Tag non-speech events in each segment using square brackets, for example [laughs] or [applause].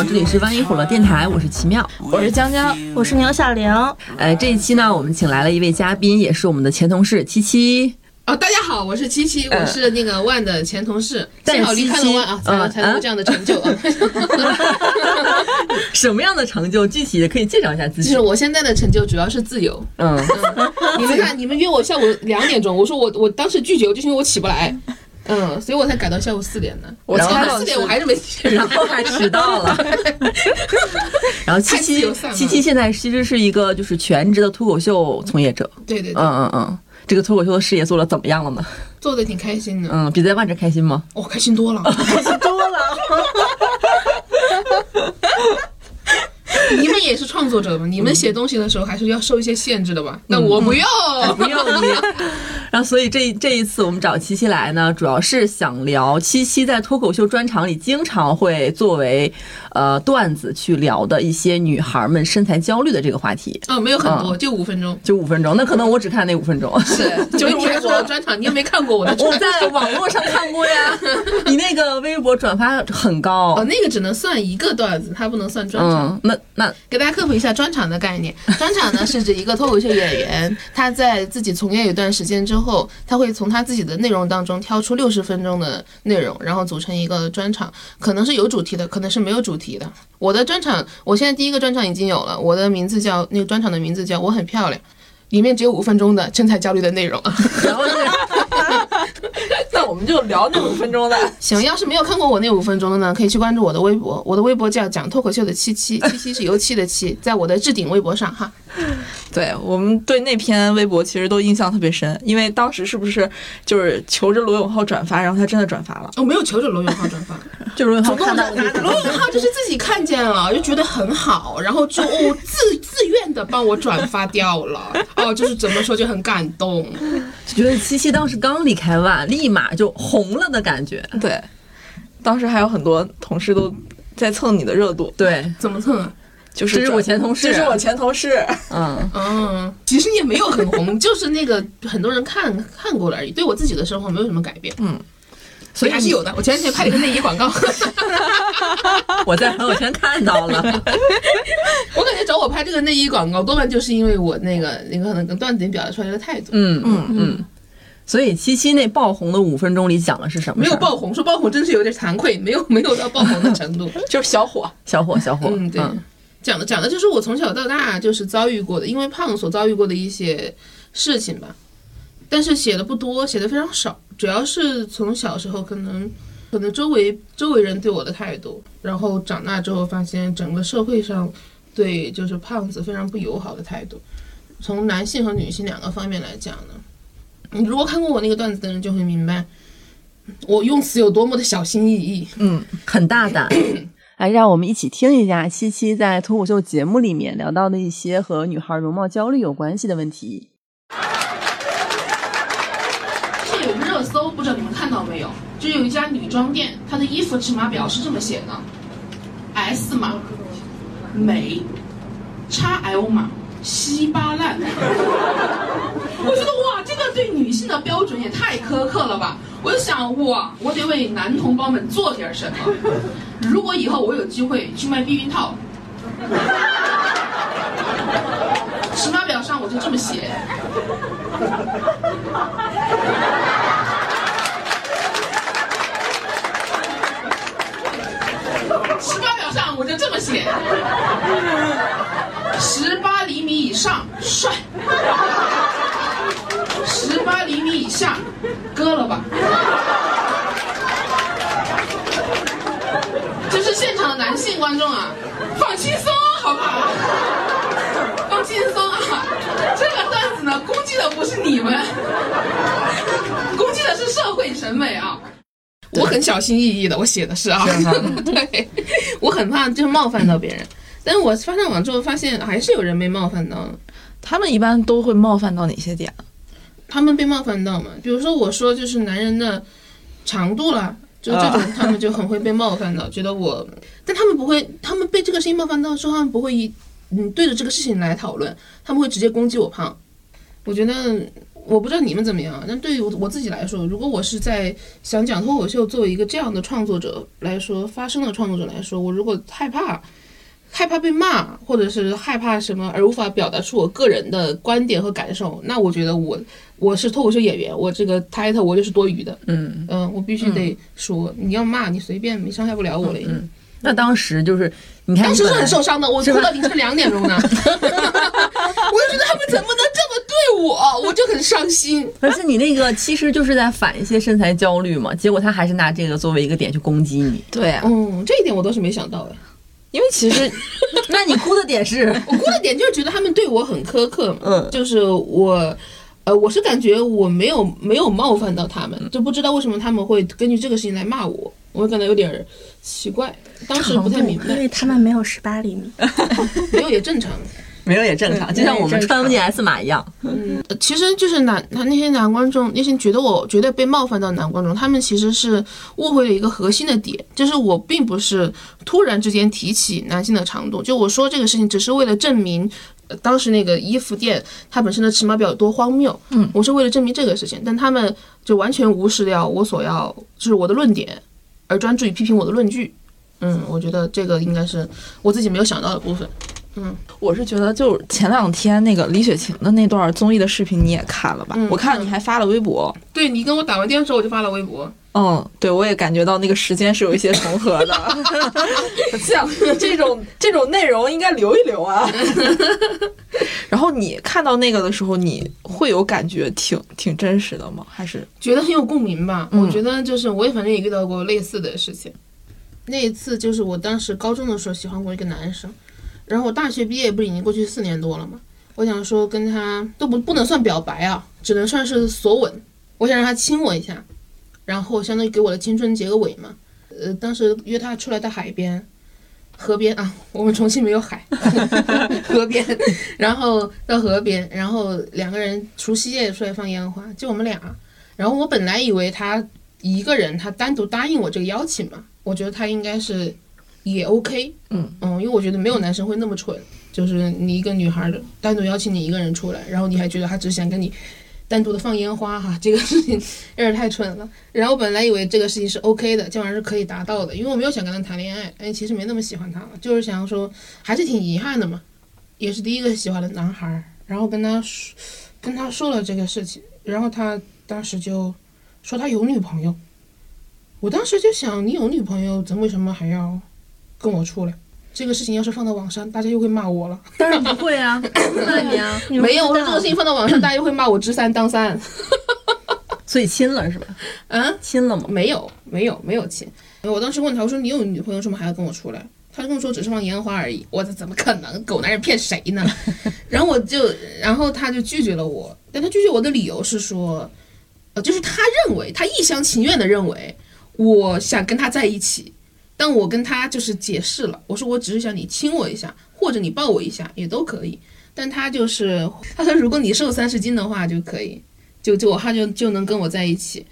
好，这里是万一火了电台，我是奇妙，我是江江，我是牛小玲。呃，这一期呢，我们请来了一位嘉宾，也是我们的前同事七七。哦，大家好，我是七七，我是那个万的前同事，但幸好离开了万啊，才能才能有这样的成就啊。[laughs] 什么样的成就？具体的可以介绍一下自己。就是我现在的成就主要是自由。嗯，你们看，你们约我下午两点钟，我说我我当时拒绝，就是因为我起不来。嗯，所以我才改到下午四点的。我猜到四点，我还是没起，然后还迟到了。[laughs] 然后七七七七现在其实是一个就是全职的脱口秀从业者。对对对，嗯嗯嗯。这个脱口秀的事业做的怎么样了呢？做的挺开心的。嗯，比在万哲开心吗？哦，开心多了，[laughs] 开心多了。[laughs] 你们也是创作者嘛？你们写东西的时候还是要受一些限制的吧？那我不要，[laughs] 不要你。[laughs] 然后，所以这这一次我们找七七来呢，主要是想聊七七在脱口秀专场里经常会作为呃段子去聊的一些女孩们身材焦虑的这个话题。哦，没有很多，就五分钟，就五分钟。那可能我只看那五分钟。是，就你还说专场，你又没看过我的。我在网络上看过呀，你那个微博转发很高。哦，那个只能算一个段子，它不能算专场。那那给大家科普一下专场的概念。[laughs] 专场呢是指一个脱口秀演员，他在自己从业一段时间之后。他会从他自己的内容当中挑出六十分钟的内容，然后组成一个专场，可能是有主题的，可能是没有主题的。我的专场，我现在第一个专场已经有了，我的名字叫那个专场的名字叫我很漂亮，里面只有五分钟的身材焦虑的内容。[laughs] 然后那我们就聊那五分钟的。[laughs] 行，要是没有看过我那五分钟的呢，可以去关注我的微博，我的微博叫讲脱口秀的七七，七七是油漆的漆，在我的置顶微博上哈。对我们对那篇微博其实都印象特别深，因为当时是不是就是求着罗永浩转发，然后他真的转发了？我没有求着罗永浩转发，就罗永浩看到罗永浩就是自己看见了，就觉得很好，然后就哦自自愿的帮我转发掉了，哦就是怎么说就很感动，就觉得七七当时刚离开万，立马就红了的感觉。对，当时还有很多同事都在蹭你的热度。对，怎么蹭啊？就是这是我前同事，这是我前同事。嗯嗯，其实也没有很红，就是那个很多人看看过了而已，对我自己的生活没有什么改变。嗯，所以还是有的。我前几天拍了一个内衣广告，[laughs] 我在朋友圈看到了。[laughs] 我感觉找我拍这个内衣广告，多半就是因为我那个那个可能跟段子里表达出来的态度。嗯嗯嗯。所以七七那爆红的五分钟里讲的是什么？没有爆红，说爆红真是有点惭愧，没有没有到爆红的程度，[laughs] 就是小火，小火，小火。嗯，对。讲的讲的就是我从小到大就是遭遇过的，因为胖所遭遇过的一些事情吧。但是写的不多，写的非常少，主要是从小时候可能可能周围周围人对我的态度，然后长大之后发现整个社会上对就是胖子非常不友好的态度。从男性和女性两个方面来讲呢，你如果看过我那个段子的人就会明白，我用词有多么的小心翼翼，嗯，很大胆。[clears throat] 来，让我们一起听一下七七在脱口秀节目里面聊到的一些和女孩容貌焦虑有关系的问题。这有个热搜，不知道你们看到没有？就有一家女装店，它的衣服尺码表是这么写的：S 码美，XL 码稀巴烂。[laughs] 我觉得哇，对女性的标准也太苛刻了吧！我就想，哇，我得为男同胞们做点什么。如果以后我有机会去卖避孕套，尺码表上我就这么写。尺码表上我就这么写，十八厘米以上帅，八厘米以下割了吧。就是现场的男性观众啊，放轻松好不好？放轻松啊！这个段子呢，攻击的不是你们，攻击的是社会审美啊！我很小心翼翼的，我写的是啊，[laughs] 对，我很怕就是冒犯到别人。但是我发上网之后发现，还是有人没冒犯到。他们一般都会冒犯到哪些点？他们被冒犯到嘛？比如说我说就是男人的长度了。就这种，他们就很会被冒犯到，[laughs] 觉得我，但他们不会，他们被这个事情冒犯到之后，他们不会以嗯对着这个事情来讨论，他们会直接攻击我胖。我觉得我不知道你们怎么样，但对于我我自己来说，如果我是在想讲脱口秀作为一个这样的创作者来说，发声的创作者来说，我如果害怕。害怕被骂，或者是害怕什么而无法表达出我个人的观点和感受，那我觉得我我是脱口秀演员，我这个 title 我就是多余的。嗯嗯，我必须得说，你要骂你随便，你伤害不了我了。嗯，那当时就是你看，当时是很受伤的，我哭到凌晨两点钟呢。[laughs] [laughs] 我就觉得他们怎么能这么对我，我就很伤心。而且你那个其实就是在反一些身材焦虑嘛，结果他还是拿这个作为一个点去攻击你。对啊，嗯，这一点我倒是没想到哎。因为其实，[laughs] 那你哭的点是？我哭的点就是觉得他们对我很苛刻，嗯，就是我，呃，我是感觉我没有没有冒犯到他们，就不知道为什么他们会根据这个事情来骂我，我感到有点奇怪，当时不太明白，因为他们没有十八厘米，[laughs] 没有也正常。没有也正常，就像我们穿不进 S 码一样。嗯，其实就是男他那些男观众，那些觉得我觉得被冒犯到男观众，他们其实是误会了一个核心的点，就是我并不是突然之间提起男性的长度，就我说这个事情只是为了证明，呃、当时那个衣服店它本身的尺码表有多荒谬。嗯，我是为了证明这个事情，但他们就完全无视掉我所要就是我的论点，而专注于批评我的论据。嗯，我觉得这个应该是我自己没有想到的部分。嗯，我是觉得，就前两天那个李雪琴的那段综艺的视频，你也看了吧？嗯我看你还发了微博。对你跟我打完电话之后，我就发了微博。嗯，对，我也感觉到那个时间是有一些重合的。[laughs] 像这种这种内容应该留一留啊。[laughs] 然后你看到那个的时候，你会有感觉挺挺真实的吗？还是觉得很有共鸣吧？嗯我觉得就是我也反正也遇到过类似的事情。那一次就是我当时高中的时候喜欢过一个男生，然后我大学毕业不是已经过去四年多了吗？我想说跟他都不不能算表白啊，只能算是索吻。我想让他亲我一下，然后相当于给我的青春结个尾嘛。呃，当时约他出来到海边、河边啊，我们重庆没有海，[laughs] 河边，然后到河边，然后两个人除夕夜出来放烟花，就我们俩。然后我本来以为他一个人，他单独答应我这个邀请嘛，我觉得他应该是也 OK，嗯。嗯，因为我觉得没有男生会那么蠢，就是你一个女孩的单独邀请你一个人出来，然后你还觉得他只想跟你单独的放烟花哈，这个事情有点太蠢了。然后本来以为这个事情是 OK 的，这玩意儿是可以达到的，因为我没有想跟他谈恋爱，哎，其实没那么喜欢他了，就是想说还是挺遗憾的嘛，也是第一个喜欢的男孩儿，然后跟他说跟他说了这个事情，然后他当时就说他有女朋友，我当时就想，你有女朋友，咱为什么还要跟我出来？这个事情要是放到网上，大家又会骂我了。当然不会啊，骂你啊，[laughs] 没有，我说这个事情放到网上，大家又会骂我知三当三。所以亲了是吧？嗯，亲了吗？没有，没有，没有亲。我当时问他，我说你有女朋友，为什么还要跟我出来？他就跟我说只是放烟花而已。我这怎么可能？狗男人骗谁呢？[laughs] 然后我就，然后他就拒绝了我。但他拒绝我的理由是说，呃，就是他认为，他一厢情愿的认为我想跟他在一起。但我跟他就是解释了，我说我只是想你亲我一下，或者你抱我一下也都可以。但他就是他说，如果你瘦三十斤的话就可以，就就他就就能跟我在一起。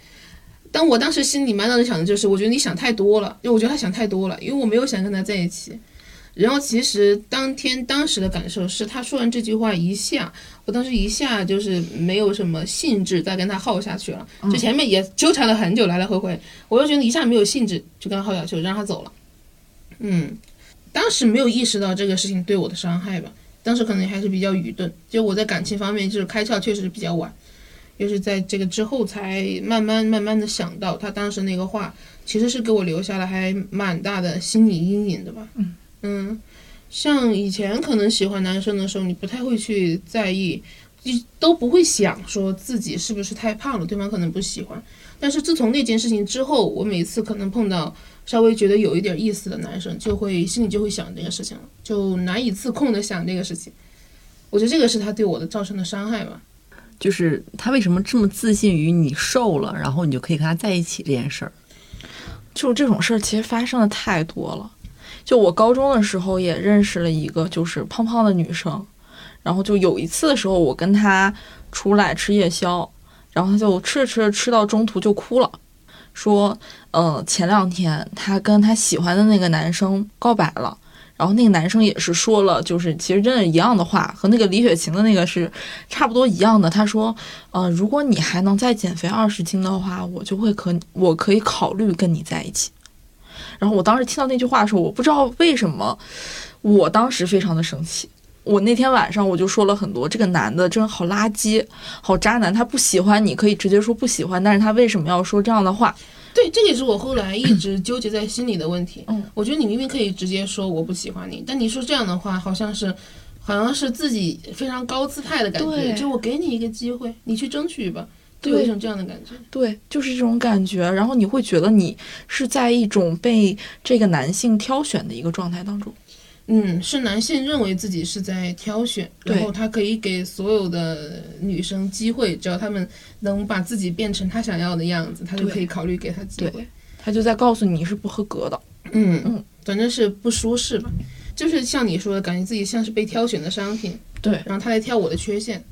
但我当时心里满脑子想的就是，我觉得你想太多了，因为我觉得他想太多了，因为我没有想跟他在一起。然后其实当天当时的感受是，他说完这句话一下，我当时一下就是没有什么兴致再跟他耗下去了。就前面也纠缠了很久，来来回回，我就觉得一下没有兴致就跟他耗下去，我让他走了。嗯，当时没有意识到这个事情对我的伤害吧，当时可能还是比较愚钝，就我在感情方面就是开窍确实是比较晚。又是在这个之后才慢慢慢慢的想到，他当时那个话其实是给我留下了还蛮大的心理阴影的吧。嗯嗯，像以前可能喜欢男生的时候，你不太会去在意，就都不会想说自己是不是太胖了，对方可能不喜欢。但是自从那件事情之后，我每次可能碰到稍微觉得有一点意思的男生，就会心里就会想这个事情了，就难以自控的想这个事情。我觉得这个是他对我的造成的伤害吧。就是他为什么这么自信于你瘦了，然后你就可以跟他在一起这件事儿？就这种事儿，其实发生的太多了。就我高中的时候也认识了一个就是胖胖的女生，然后就有一次的时候，我跟她出来吃夜宵，然后她就吃着吃着吃到中途就哭了，说，呃，前两天她跟她喜欢的那个男生告白了，然后那个男生也是说了，就是其实真的一样的话，和那个李雪琴的那个是差不多一样的。他说，呃，如果你还能再减肥二十斤的话，我就会可我可以考虑跟你在一起。然后我当时听到那句话的时候，我不知道为什么，我当时非常的生气。我那天晚上我就说了很多，这个男的真好垃圾，好渣男，他不喜欢你可以直接说不喜欢，但是他为什么要说这样的话？对，这也是我后来一直纠结在心里的问题。嗯，我觉得你明明可以直接说我不喜欢你，但你说这样的话，好像是，好像是自己非常高姿态的感觉。对就我给你一个机会，你去争取吧，就有一种这样的感觉。对，就是这种感觉。然后你会觉得你是在一种被这个男性挑选的一个状态当中。嗯，是男性认为自己是在挑选，然后他可以给所有的女生机会，只要他们能把自己变成他想要的样子，他就可以考虑给他机会。他就在告诉你你是不合格的。嗯嗯，反正是不舒适吧，就是像你说的，感觉自己像是被挑选的商品，对，然后他来挑我的缺陷。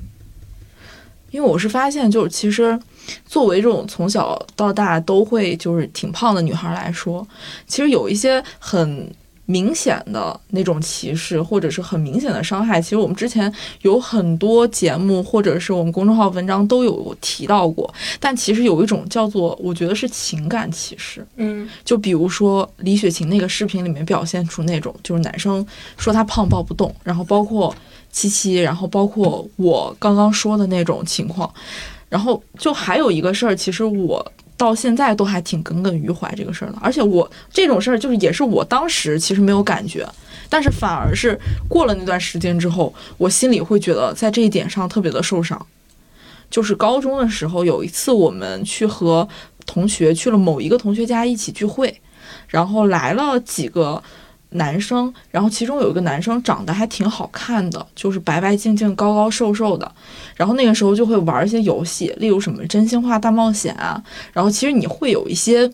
因为我是发现，就是其实作为这种从小到大都会就是挺胖的女孩来说，其实有一些很明显的那种歧视，或者是很明显的伤害。其实我们之前有很多节目，或者是我们公众号文章都有提到过。但其实有一种叫做，我觉得是情感歧视。嗯就比如说李雪琴那个视频里面表现出那种，就是男生说她胖抱不动，然后包括七七，然后包括我刚刚说的那种情况，然后就还有一个事儿，其实我到现在都还挺耿耿于怀这个事儿的，而且我这种事儿就是也是我当时其实没有感觉，但是反而是过了那段时间之后，我心里会觉得在这一点上特别的受伤。就是高中的时候，有一次我们去和同学去了某一个同学家一起聚会，然后来了几个男生，然后其中有一个男生长得还挺好看的，就是白白净净、高高瘦瘦的。然后那个时候就会玩一些游戏，例如什么真心话大冒险啊。然后其实你会有一些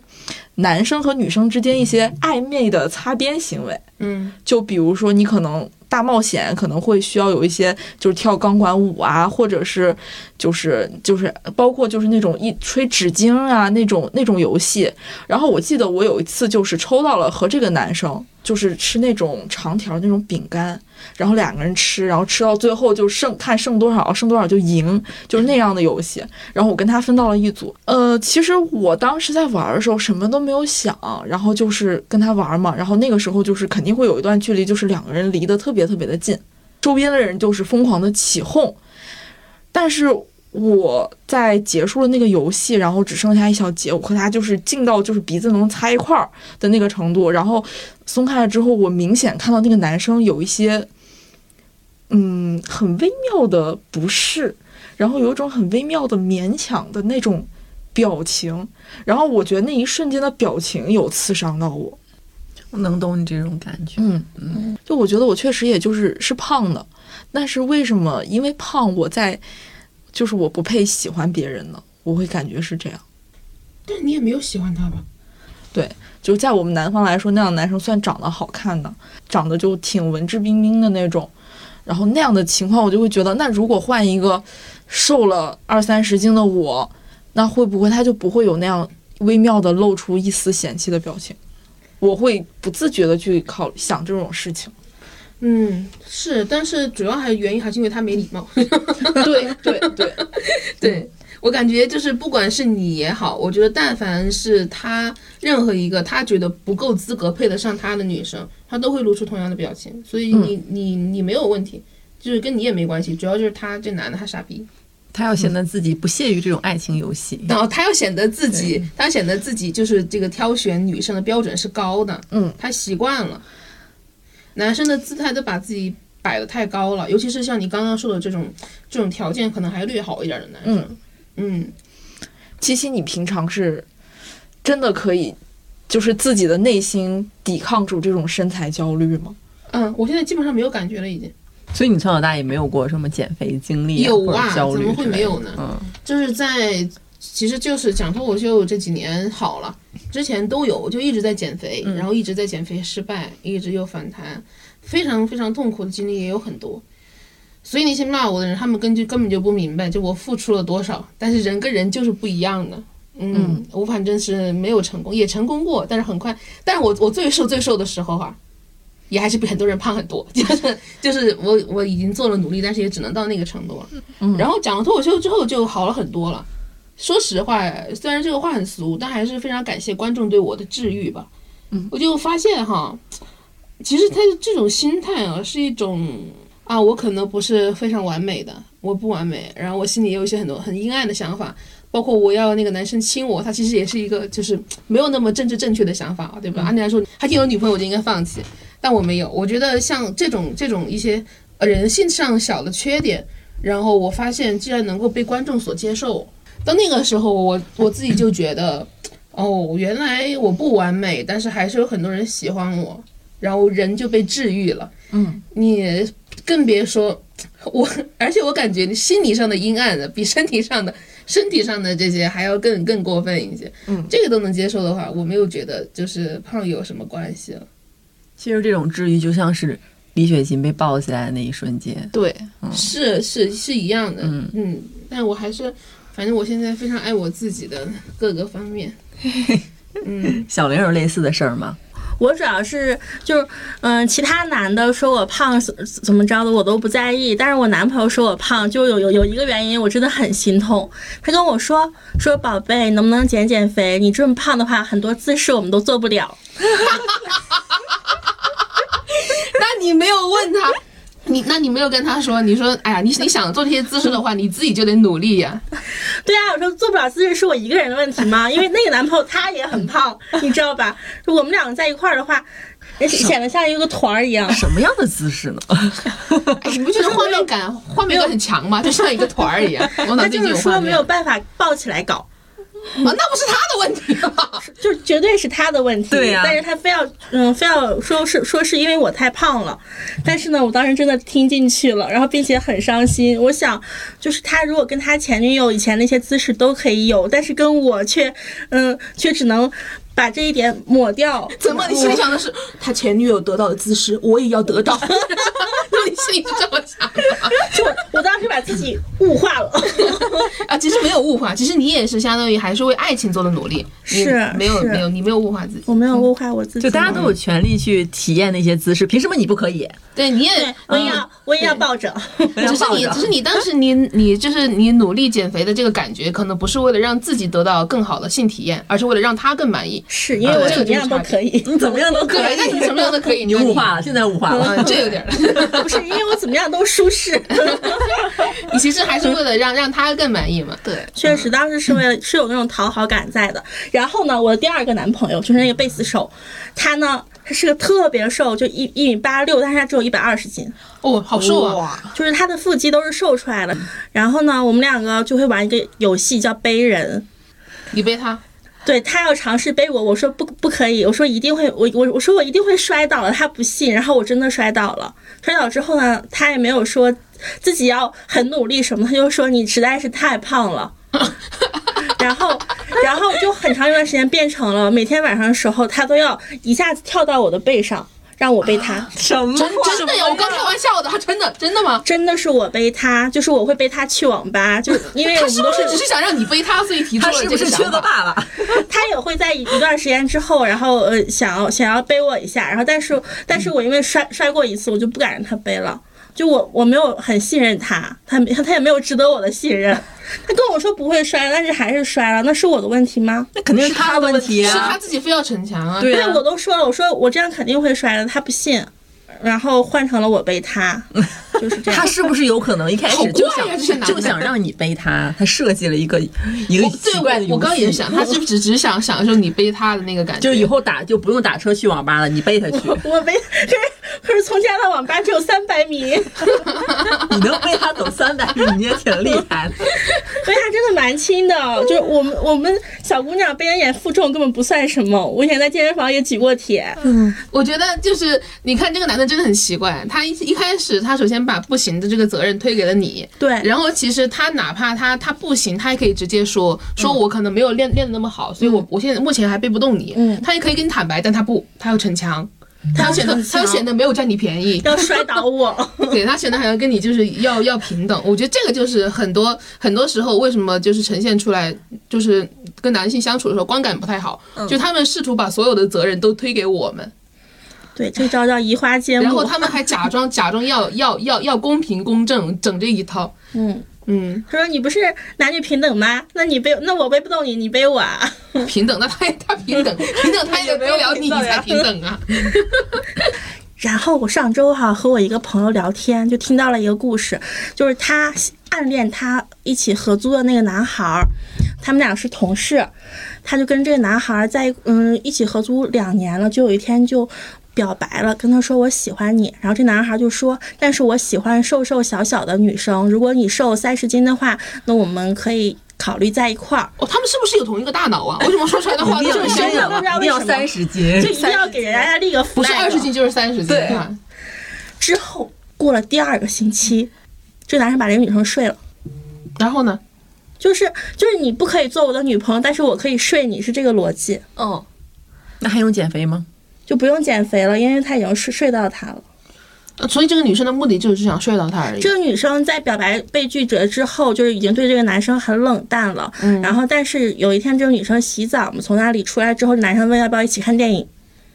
男生和女生之间一些暧昧的擦边行为，嗯就比如说你可能大冒险可能会需要有一些就是跳钢管舞啊，或者是就是就是包括就是那种一吹纸巾啊那种那种游戏。然后我记得我有一次就是抽到了和这个男生就是吃那种长条那种饼干，然后两个人吃，然后吃到最后就剩看剩多少剩多少就赢，就是那样的游戏。然后我跟他分到了一组。呃，其实我当时在玩的时候什么都没有想，然后就是跟他玩嘛。然后那个时候就是肯定会有一段距离，就是两个人离得特别特别的近，周边的人就是疯狂的起哄。但是我在结束了那个游戏，然后只剩下一小节，我和他就是近到就是鼻子能擦一块儿的那个程度。然后松开了之后，我明显看到那个男生有一些，嗯，很微妙的不适，然后有一种很微妙的勉强的那种表情。然后我觉得那一瞬间的表情有刺伤到我。我能懂你这种感觉。嗯嗯，就我觉得我确实也就是是胖的，但是为什么因为胖我在就是我不配喜欢别人呢？我会感觉是这样。但你也没有喜欢他吧？对就在我们南方来说，那样的男生算长得好看的，长得就挺文质彬彬的那种。然后那样的情况，我就会觉得，那如果换一个瘦了二三十斤的我，那会不会他就不会有那样微妙的露出一丝嫌弃的表情？我会不自觉的去考想这种事情。嗯，是，但是主要还原因还是因为他没礼貌。对 [laughs] 对对，对 [laughs] 我感觉就是，不管是你也好，我觉得但凡是他任何一个他觉得不够资格配得上他的女生，他都会露出同样的表情。所以你、你你没有问题，就是跟你也没关系，主要就是他这男的他傻逼，他要显得自己不屑于这种爱情游戏。然后他要显得自己，他显得自己就是这个挑选女生的标准是高的，嗯，他习惯了，男生的姿态都把自己摆得太高了，尤其是像你刚刚说的这种这种条件可能还略好一点的男生，嗯七七，你平常是真的可以，就是自己的内心抵抗住这种身材焦虑吗？嗯，我现在基本上没有感觉了，已经。所以你从小到大也没有过什么减肥经历、有啊怎么会没有呢嗯，就是在，其实就是讲脱口秀这几年好了，之前都有，就一直在减肥，嗯然后一直在减肥失败，一直又反弹，非常非常痛苦的经历也有很多。所以那些骂我的人，他们根据根本就不明白，就我付出了多少，但是人跟人就是不一样的。嗯，嗯我反正是没有成功，也成功过，但是很快。但是我我最瘦最瘦的时候哈、也还是比很多人胖很多，[laughs] 就是就是我我已经做了努力，但是也只能到那个程度了。嗯然后讲了脱口秀之后就好了很多了。说实话，虽然这个话很俗，但还是非常感谢观众对我的治愈吧。嗯，我就发现哈，其实他的这种心态啊，是一种啊，我可能不是非常完美的，我不完美，然后我心里也有一些很多很阴暗的想法，包括我要那个男生亲我，他其实也是一个就是没有那么政治正确的想法，对吧？按理来说，他既有女朋友，我就应该放弃，但我没有。我觉得像这种这种一些呃人性上小的缺点，然后我发现既然能够被观众所接受，到那个时候我我自己就觉得，哦，原来我不完美，但是还是有很多人喜欢我，然后人就被治愈了。嗯，你更别说我，而且我感觉你心理上的阴暗的比身体上的身体上的这些还要更更过分一些。嗯，这个都能接受的话，我没有觉得就是胖有什么关系了。其实这种治愈就像是李雪琴被抱起来的那一瞬间，对，是是是一样的，嗯但我还是，反正我现在非常爱我自己的各个方面。[laughs] 嗯，小玲有类似的事儿吗？我主要是就是，嗯、其他男的说我胖怎怎么着的，我都不在意。但是我男朋友说我胖，就有有有一个原因，我真的很心痛。他跟我说说宝贝，能不能减减肥？你这么胖的话，很多姿势我们都做不了。[laughs] 那你没有问他，你那你没有跟他说，你说，哎呀，你你想做这些姿势的话，你自己就得努力呀、[laughs] 对啊，我说做不了姿势是我一个人的问题吗？因为那个男朋友他也很胖，你知道吧？我们两个在一块儿的话，显得像一个团儿一样。什么样的姿势呢？[laughs] 哎你不觉得画面感画面感很强吗？就像一个团儿一样。我脑他子已就是说没有办法抱起来搞。啊，那不是他的问题吗？[laughs] 就绝对是他的问题。对呀但是他非要嗯非要说是说是因为我太胖了，但是呢，我当时真的听进去了，然后并且很伤心。我想，就是他如果跟他前女友以前那些姿势都可以有，但是跟我却嗯却只能把这一点抹掉。怎么？你心里想的是他前女友得到的姿势，我也要得到？[laughs] [laughs] 你心里是这么想的吗？就我我当时把自己物化了。[laughs] 啊，其实没有物化，其实你也是相当于还是为爱情做的努力，是没有没有，你没有物化自己，我没有物化我自己，就大家都有权利去体验那些姿势，凭什么你不可以？对，你也，我也要我也要抱着。只是你，只是你当时你你就是你努力减肥的这个感觉，可能不是为了让自己得到更好的性体验，而是为了让他更满意。是因为我怎么样都可以，你怎么样都可，以。那你什么样都可以，你物化了，现在物化了。嗯，这有点儿。[laughs] 不是因为我怎么样都舒适。[laughs] 你其实还是为了让让他更满意嘛。对，确实，当时是为了是有那种讨好感在的。然后呢，我的第二个男朋友就是那个贝斯手，他呢，他是个特别瘦，就一一米八六，但是他只有一百二十斤，哦，好瘦啊！就是他的腹肌都是瘦出来的。然后呢，我们两个就会玩一个游戏叫背人。你背他，对他要尝试背我，我说不不可以，我说一定会，我我我说我一定会摔倒了，他不信，然后我真的摔倒了。摔倒之后呢，他也没有说自己要很努力什么，他就说你实在是太胖了。[laughs] 然后，然后就很长一段时间变成了每天晚上的时候，他都要一下子跳到我的背上，让我背他。什么？真真的呀！我刚开玩笑的，他真的真的吗？真的是我背他，就是我会背他去网吧，[laughs] 就因为我们都是是不是只是想让你背他，所以提出他了是不是缺这个想法？个爸爸？[laughs] 他也会在一一段时间之后，然后呃想要想要背我一下，然后但是但是我因为摔摔过一次，我就不敢让他背了。就我我没有很信任他，他他也没有值得我的信任。[laughs] 他跟我说不会摔，但是还是摔了，那是我的问题吗？那肯定是他的问题是他啊！自己非要逞强啊！对，对啊，我都说了，我说我这样肯定会摔的，他不信，然后换成了我背他，就是这样他。是不是有可能一开始就想就想让你背他？他设计了一个一个我对奇怪的。我我刚也想，他是不是只只想享受你背他的那个感觉？就是以后打就不用打车去网吧了，你背他去，我背，可是可是从家到网吧只有三百米，[laughs] 你能背他走三百米，你也挺厉害的。[laughs] 背他真的蛮轻的，就是我们我们小姑娘背人眼负重根本不算什么。我以前在健身房也举过铁，嗯我觉得就是你看这个男的真的很奇怪，他一一开始他首先把不行的这个责任推给了你，对，然后其实他哪怕他他不行，他也可以直接说说我可能没有练练的那么好，所以我我现在目前还背不动你，嗯他也可以跟你坦白，但他不，他要逞强。他要显得他要显得没有占你便宜，要摔倒我。对他显得好像跟你就是要要平等。我觉得这个就是很多很多时候为什么就是呈现出来，就是跟男性相处的时候观感不太好，就他们试图把所有的责任都推给我们。对，这招叫移花接木。然后他们还假装 [laughs] 假装要要要要公平公正，整这一套。嗯，嗯，他说你不是男女平等吗？那你背那我背不动你，你背我啊。[laughs] 平等，那他也他平等，平等他也背不了你才平等啊。[laughs] 然后我上周哈、和我一个朋友聊天，就听到了一个故事，就是他暗恋他一起合租的那个男孩儿，他们俩是同事，他就跟这个男孩儿在嗯一起合租两年了，就有一天就。表白了，跟他说我喜欢你，然后这男孩就说，但是我喜欢瘦瘦小小的女生，如果你瘦三十斤的话，那我们可以考虑在一块儿。哦，他们是不是有同一个大脑啊？为什么说出来的话 [laughs] 一定要都是一样的？不知道一定要三十斤就，一定要给人家立个 flag。不是二十斤就是三十斤，对吧？之后过了第二个星期，这男生把这个女生睡了。然后呢？就是就是你不可以做我的女朋友，但是我可以睡你，是这个逻辑，嗯，那还用减肥吗？就不用减肥了，因为他已经睡睡到他了。呃所以这个女生的目的就是只想睡到他而已这。个女生在表白被拒绝之后，就是已经对这个男生很冷淡了。嗯然后，但是有一天，这个女生洗澡嘛，从那里出来之后，男生问要不要一起看电影，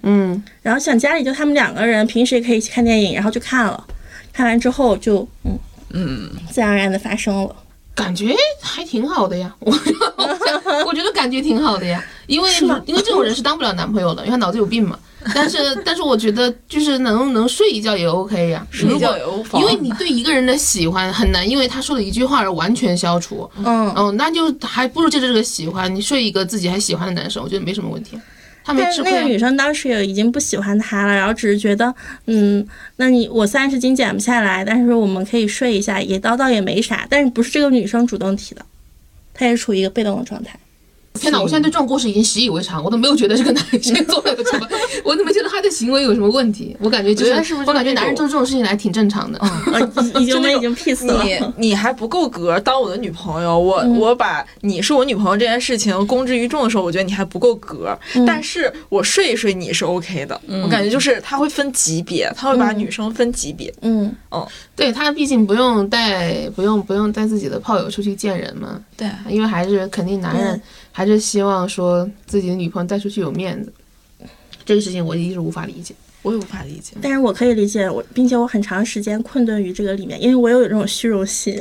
嗯，然后想家里就他们两个人，平时也可以一起看电影，然后就看了。看完之后就嗯嗯，自然而然的发生了。感觉还挺好的呀。我我 [laughs] 我觉得感觉挺好的呀，因为因为这种人是当不了男朋友的，因为他脑子有病嘛。但是 [laughs] 但是我觉得就是能能睡一觉也 OK 呀。睡一觉也无妨因为你对一个人的喜欢很难，因为他说的一句话而完全消除。嗯，哦，那就还不如借着这个喜欢，你睡一个自己还喜欢的男生，我觉得没什么问题。他没但那个。女生当时也已经不喜欢他了，然后只是觉得，嗯，那你我三十斤减不下来，但是我们可以睡一下，也倒倒也没啥。但是不是这个女生主动提的，她也是处于一个被动的状态。天哪！我现在对这种故事已经习以为常，我都没有觉得这个男生做了有什么，[laughs] 我怎么觉得他的行为有什么问题？我感觉就我觉得是不是我感觉男人做这种事情还挺正常的。呃，[laughs] 已已经已经 peace 了。你你还不够格当我的女朋友，我、我把你是我女朋友这件事情公之于众的时候，我觉得你还不够格。但是我睡一睡你是 OK 的，我感觉就是他会分级别，他会把女生分级别。嗯，对他毕竟不用带不用不用带自己的炮友出去见人嘛，对，因为还是肯定男人嗯还是希望说自己的女朋友带出去有面子。这个事情我一直无法理解。我也无法理解。但是我可以理解我，并且我很长时间困顿于这个里面，因为我有这种虚荣心，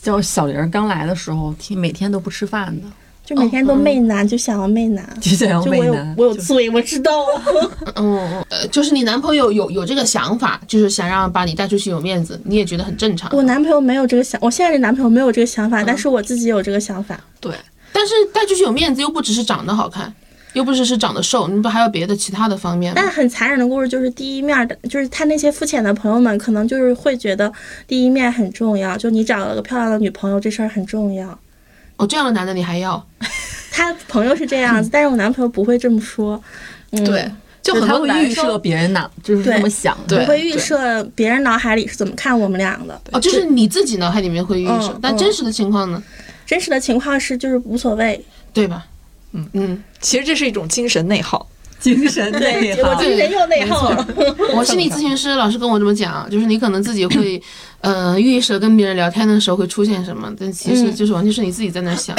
叫小玲儿刚来的时候，天每天都不吃饭的，就每天都媚男，就想要媚男。就想要就我有媚男。我有罪，我知道。[laughs] 嗯，呃，就是你男朋友有有这个想法，就是想让把你带出去有面子，你也觉得很正常。我男朋友没有这个想，我现在的男朋友没有这个想法，但是我自己有这个想法。对，但是带出去有面子又不只是长得好看，又不只是长得瘦，你不还有别的其他的方面吗但？很残忍的故事就是第一面的，就是他那些肤浅的朋友们，可能就是会觉得第一面很重要，就你找了个漂亮的女朋友这事儿很重要。哦，这样的男的你还要？他朋友是这样子，[laughs] 但是我男朋友不会这么说。嗯、对，就很就他会多预设别人哪，就是对这么想的。会预设别人脑海里是怎么看我们俩的。哦，就是你自己脑海里面会预设，嗯但真实的情况呢？真实的情况是就是无所谓，对吧？嗯嗯，其实这是一种精神内耗。[laughs] 精神内耗。我精神又内耗。[laughs] 我心理咨询师老师跟我这么讲，就是你可能自己会，[laughs] 呃，预设跟别人聊天的时候会出现什么，但其实就是完全是你自己在那想。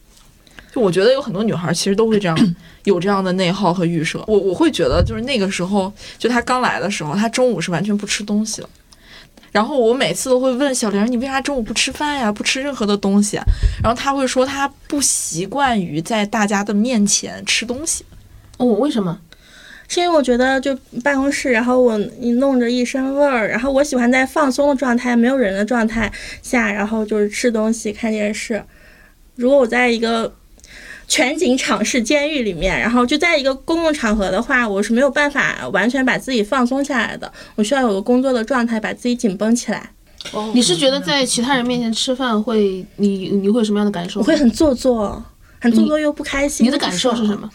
[coughs] 就我觉得有很多女孩其实都会这样，有这样的内耗和预设。我我会觉得就是那个时候，就她刚来的时候，她中午是完全不吃东西的。然后我每次都会问小玲，你为啥中午不吃饭呀？不吃任何的东西啊？然后他会说他不习惯于在大家的面前吃东西。哦，为什么？是因为我觉得就办公室，然后我你弄着一身味儿，然后我喜欢在放松的状态、没有人的状态下，然后就是吃东西、看电视。如果我在一个全景场式监狱里面，然后就在一个公共场合的话，我是没有办法完全把自己放松下来的。我需要有个工作的状态，把自己紧绷起来。你是觉得在其他人面前吃饭会，你你会有什么样的感受？我会很做作，很做作又不开心。你的感受是什？么？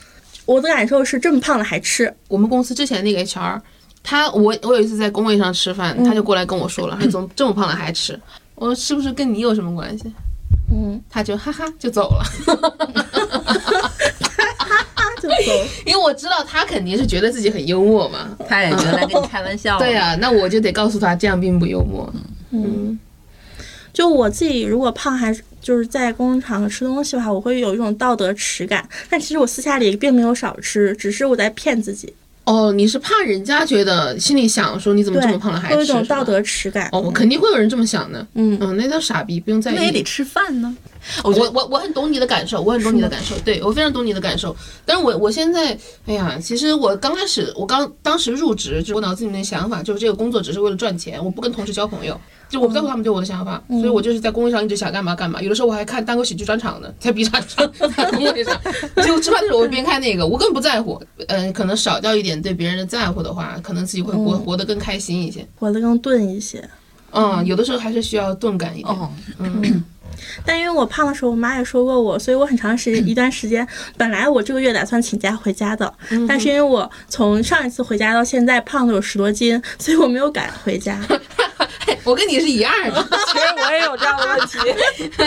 我的感受是这么胖了还吃。我们公司之前那个 HR，他我我有一次在工位上吃饭，他就过来跟我说了，他怎么这么胖了还吃？我说是不是跟你有什么关系？嗯，他就哈哈就走了，哈哈就走。因为我知道他肯定是觉得自己很幽默嘛。他也原来跟你开玩笑。[laughs] 对啊、那我就得告诉他这样并不幽默。嗯，就我自己，如果胖还是就是在公共场合吃东西的话，我会有一种道德耻感。但其实我私下里并没有少吃，只是我在骗自己。哦，你是怕人家觉得心里想说你怎么这，么胖了还吃有一种道德耻感。哦，肯定会有人这么想的。嗯嗯，那叫傻逼，不用在意。那也得吃饭呢。[laughs] 我我我我很懂你的感受，我很懂你的感受，[laughs] 对我非常懂你的感受。但是我我现在，哎呀，其实我刚开始，我刚当时入职，就我脑子里面的想法就是这个工作只是为了赚钱，我不跟同事交朋友，就我不在乎他们对我的想法，所以我就是在工位上一直想干嘛干嘛。有的时候我还看单口喜剧专场呢，[laughs] 在 B 站上，在工位上，就吃饭的时候我会边看那个，我根本不在乎。嗯、可能少掉一点对别人的在乎的话，可能自己会活、活得更开心一些。活得更钝一些。嗯，有的时候还是需要钝感一点。哦，嗯，[clears throat] 但因为我胖的时候，我妈也说过我，所以我很长时间一段时间，[laughs] 本来我这个月打算请假回家的，但是因为我从上一次回家到现在胖了有十多斤，所以我没有敢回家。我跟你是一样的。[laughs] 其实我也有这样的问题。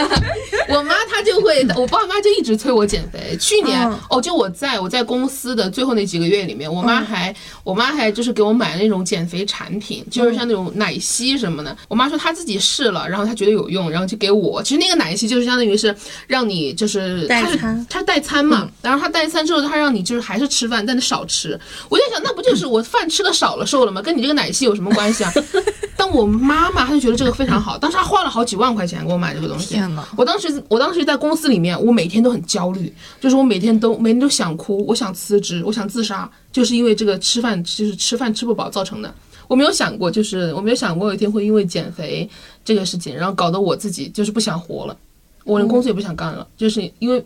[laughs] 我妈她就会，我爸妈就一直催我减肥。去年、嗯哦，就我在我在公司的最后那几个月里面，我妈还、我妈还就是给我买了那种减肥产品，就是像那种奶昔什么的。我妈说她自己试了，然后她觉得有用，然后就给我。其实那个奶昔就是相当于是让你就是代餐它代餐嘛，然后它代餐之后，它让你就是还是吃饭，但是少吃。我在想，那不就是我饭吃的少了瘦了吗？跟你这个奶昔有什么关系啊？[laughs] 但我妈妈她就觉得这个非常好，当时她花了好几万块钱给我买这个东西。天哪！我当时，我当时在公司里面，我每天都很焦虑，就是我每天都每天都想哭，我想辞职，我想自杀，就是因为这个吃饭就是吃饭吃不饱造成的。我没有想过，就是我没有想过有一天会因为减肥这个事情，然后搞得我自己就是不想活了，我连工作也不想干了，就是因为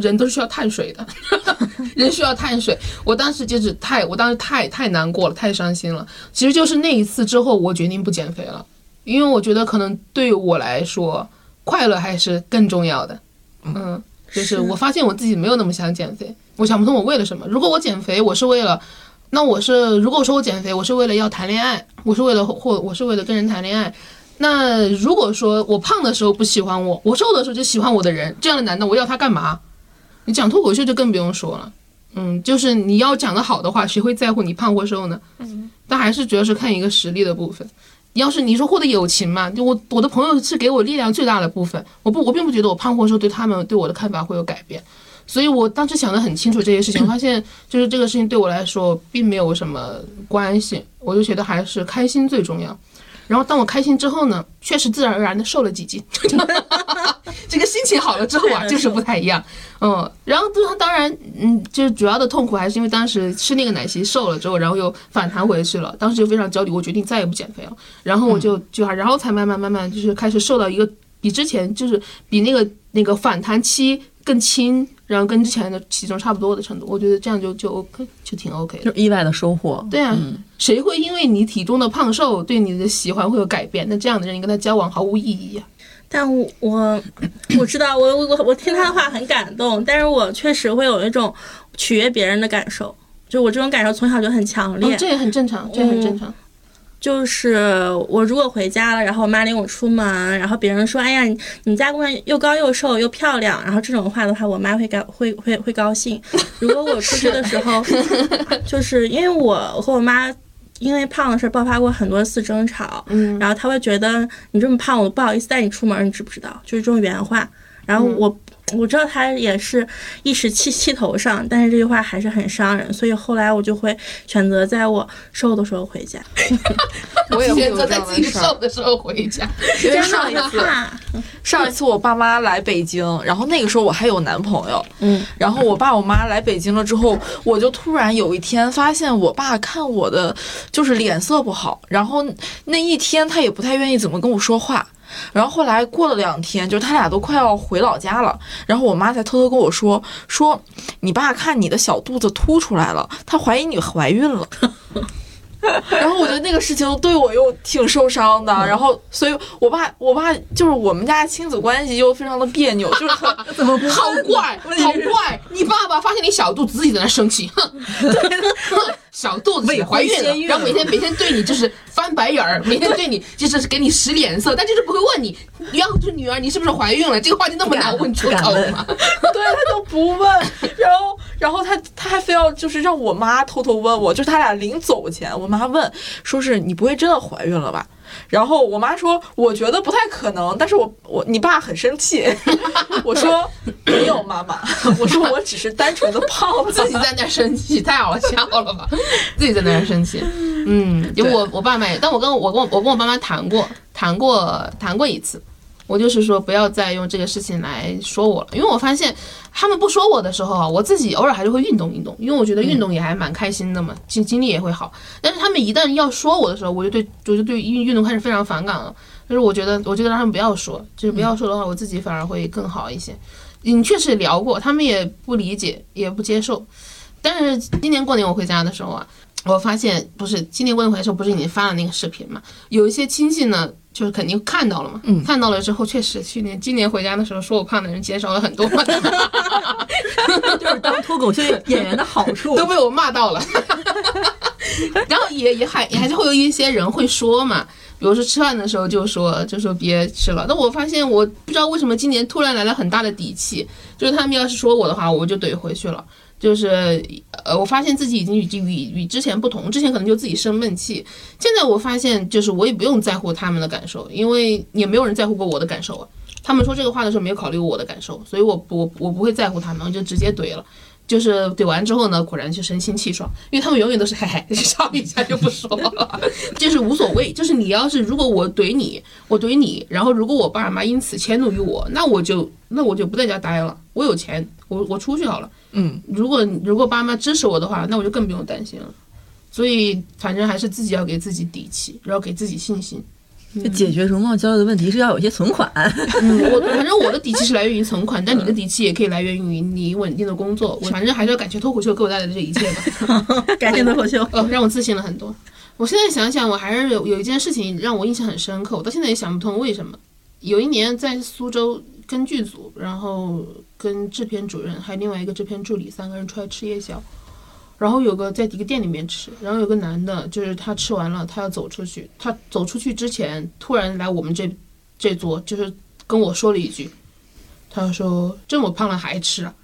人都是需要碳水的，[laughs] 人需要碳水。我当时就是太，我当时太太难过了，太伤心了。其实就是那一次之后，我决定不减肥了，因为我觉得可能对于我来说，快乐还是更重要的。嗯，就是我发现我自己没有那么想减肥，我想不通我为了什么。如果我减肥，我是为了，那我是如果说我减肥，我是为了要谈恋爱，我是为了或我是为了跟人谈恋爱。那如果说我胖的时候不喜欢我，我瘦的时候就喜欢我的人，这样的男的我要他干嘛？你讲脱口秀就更不用说了，嗯，就是你要讲得好的话，谁会在乎你胖或瘦呢？嗯，但还是主要是看一个实力的部分。要是你说获得友情嘛，就我我的朋友是给我力量最大的部分，我不我并不觉得我胖或瘦对他们对我的看法会有改变，所以我当时想得很清楚这些事情，[laughs] 我发现就是这个事情对我来说并没有什么关系，我就觉得还是开心最重要。然后当我开心之后呢，确实自然而然的瘦了几斤，[laughs] [laughs] 这个心情好了之后啊，就是不太一样。嗯，然后当当然，嗯，就是主要的痛苦还是因为当时吃那个奶昔瘦了之后，然后又反弹回去了，当时就非常焦虑，我决定再也不减肥了。然后我就就然后才慢慢慢慢就是开始瘦到一个比之前就是比那个那个反弹期更轻，然后跟之前的体重差不多的程度。我觉得这样就就 OK，就挺 OK 的。就是意外的收获。对啊，谁会因为你体重的胖瘦对你的喜欢会有改变？那这样的人你跟他交往毫无意义呀、但我我我知道，我我我听他的话很感动，但是我确实会有一种取悦别人的感受，就我这种感受从小就很强烈。哦，这也很正常，这也很正常。就是我如果回家了，然后我妈领我出门，然后别人说：“哎呀，你你家姑娘又高又瘦又漂亮。”然后这种话的话，我妈会高会会会高兴。如果我出去的时候，[laughs] 就是因为我和我妈因为胖的事爆发过很多次争吵，嗯然后他会觉得你这么胖，我不好意思带你出门，你知不知道？就是这种原话。然后我、我知道他也是一时气气头上，但是这句话还是很伤人，所以后来我就会选择在我瘦的时候回家。[laughs] 我也选择在自己瘦。的时候回家。因为上一次，[laughs] 上一次我爸妈来北京，然后那个时候我还有男朋友，嗯，然后我爸我妈来北京了之后，我就突然有一天发现我爸看我的就是脸色不好，然后那一天他也不太愿意怎么跟我说话。然后后来过了两天，就是他俩都快要回老家了，然后我妈才偷偷跟我说说，你爸看你的小肚子凸出来了，他怀疑你怀孕了。[laughs] 然后我觉得那个事情对我又挺受伤的，然后所以我爸我爸就是我们家亲子关系又非常的别扭，就是很 [laughs] 怎么不好怪，好怪！你爸爸发现你小肚子，自己在那生气，[laughs] 哼，哼小肚子也怀孕了，然后每天每天对你就是翻白眼儿，每天对你就是给你使脸色，但就是不会问你，要是女儿你是不是怀孕了？这个话题那么难问出口吗？[laughs] 对他都不问，然后然后他他还非要就是让我妈偷偷问我，就是他俩临走前，我妈问说是你不会真的怀孕了吧？然后我妈说我觉得不太可能，但是我我你爸很生气，[laughs] 我说没有妈妈，我说我只是单纯的胖自己在那儿生气，太好笑了吧？自己在那儿生气，嗯，就我我爸妈也，但我跟我跟我我跟我爸妈谈过，谈过谈过一次，我就是说不要再用这个事情来说我了，因为我发现他们不说我的时候啊，我自己偶尔还是会运动运动，因为我觉得运动也还蛮开心的嘛，精精力也会好。但是他们一旦要说我的时候，我就对我就对运运动开始非常反感了。就是我觉得，我觉得让他们不要说，就是不要说的话，我自己反而会更好一些。你确实聊过，他们也不理解，也不接受。但是今年过年我回家的时候啊，我发现不是今年过年回来的时候，不是已经发了那个视频嘛？有一些亲戚呢，就是肯定看到了嘛，嗯看到了之后，确实去年今年回家的时候说我胖的人减少了很多嘛，[laughs] 就是当脱口秀演员的好处。[laughs] 都被我骂到了。[laughs] 然后也也还也还是会有一些人会说嘛，比如说吃饭的时候就说就说别吃了。但我发现我不知道为什么今年突然来了很大的底气，就是他们要是说我的话，我就怼回去了。就是呃，我发现自己已经与与与之前不同，之前可能就自己生闷气，现在我发现就是我也不用在乎他们的感受，因为也没有人在乎过我的感受啊。他们说这个话的时候没有考虑过我的感受，所以我我我不会在乎他们，我就直接怼了。就是怼完之后呢，果然就神清气爽，因为他们永远都是嘿嘿，笑一下就不说了，[laughs] 就是无所谓。就是你要是如果我怼你，我怼你，然后如果我爸妈因此迁怒于我，那我就那我就不在家待了，我有钱，我我出去好了。嗯，如果如果爸妈支持我的话，那我就更不用担心了。所以反正还是自己要给自己底气，然后给自己信心。就解决容貌焦虑的问题是要有一些存款。嗯，我反正我的底气是来源于存款，但你的底气也可以来源于你稳定的工作。我反正还是要感谢脱口秀给我带来的这一切吧。[laughs] 感谢脱口秀。哦，让我自信了很多。我现在想想，我还是有有一件事情让我印象很深刻，我到现在也想不通为什么。有一年在苏州跟剧组，然后跟制片主任还有另外一个制片助理三个人出来吃夜宵，然后有个在一个店里面吃，然后有个男的，就是他吃完了，他要走出去，他走出去之前突然来我们这这桌，就是跟我说了一句，他说这么胖了还吃啊，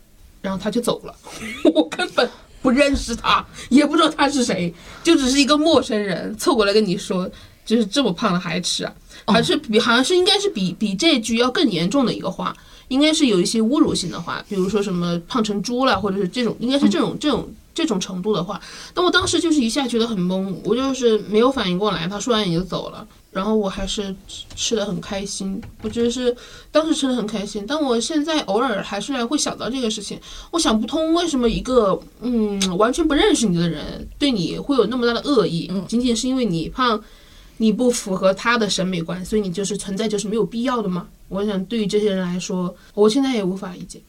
然后他就走了，[laughs] 我根本不认识他，也不知道他是谁，就只是一个陌生人凑过来跟你说，就是这么胖了还吃啊，还是比好像是应该是比比这句要更严重的一个话，应该是有一些侮辱性的话，比如说什么胖成猪了，或者是这种，应该是这种这种。这种程度的话，但我当时就是一下觉得很懵，我就是没有反应过来。他说完也就走了，然后我还是吃吃的很开心，我觉得是当时吃的很开心。但我现在偶尔还是会想到这个事情，我想不通为什么一个嗯完全不认识你的人对你会有那么大的恶意，仅仅是因为你胖，你不符合他的审美观，所以你就是存在就是没有必要的吗？我想对于这些人来说，我现在也无法理解。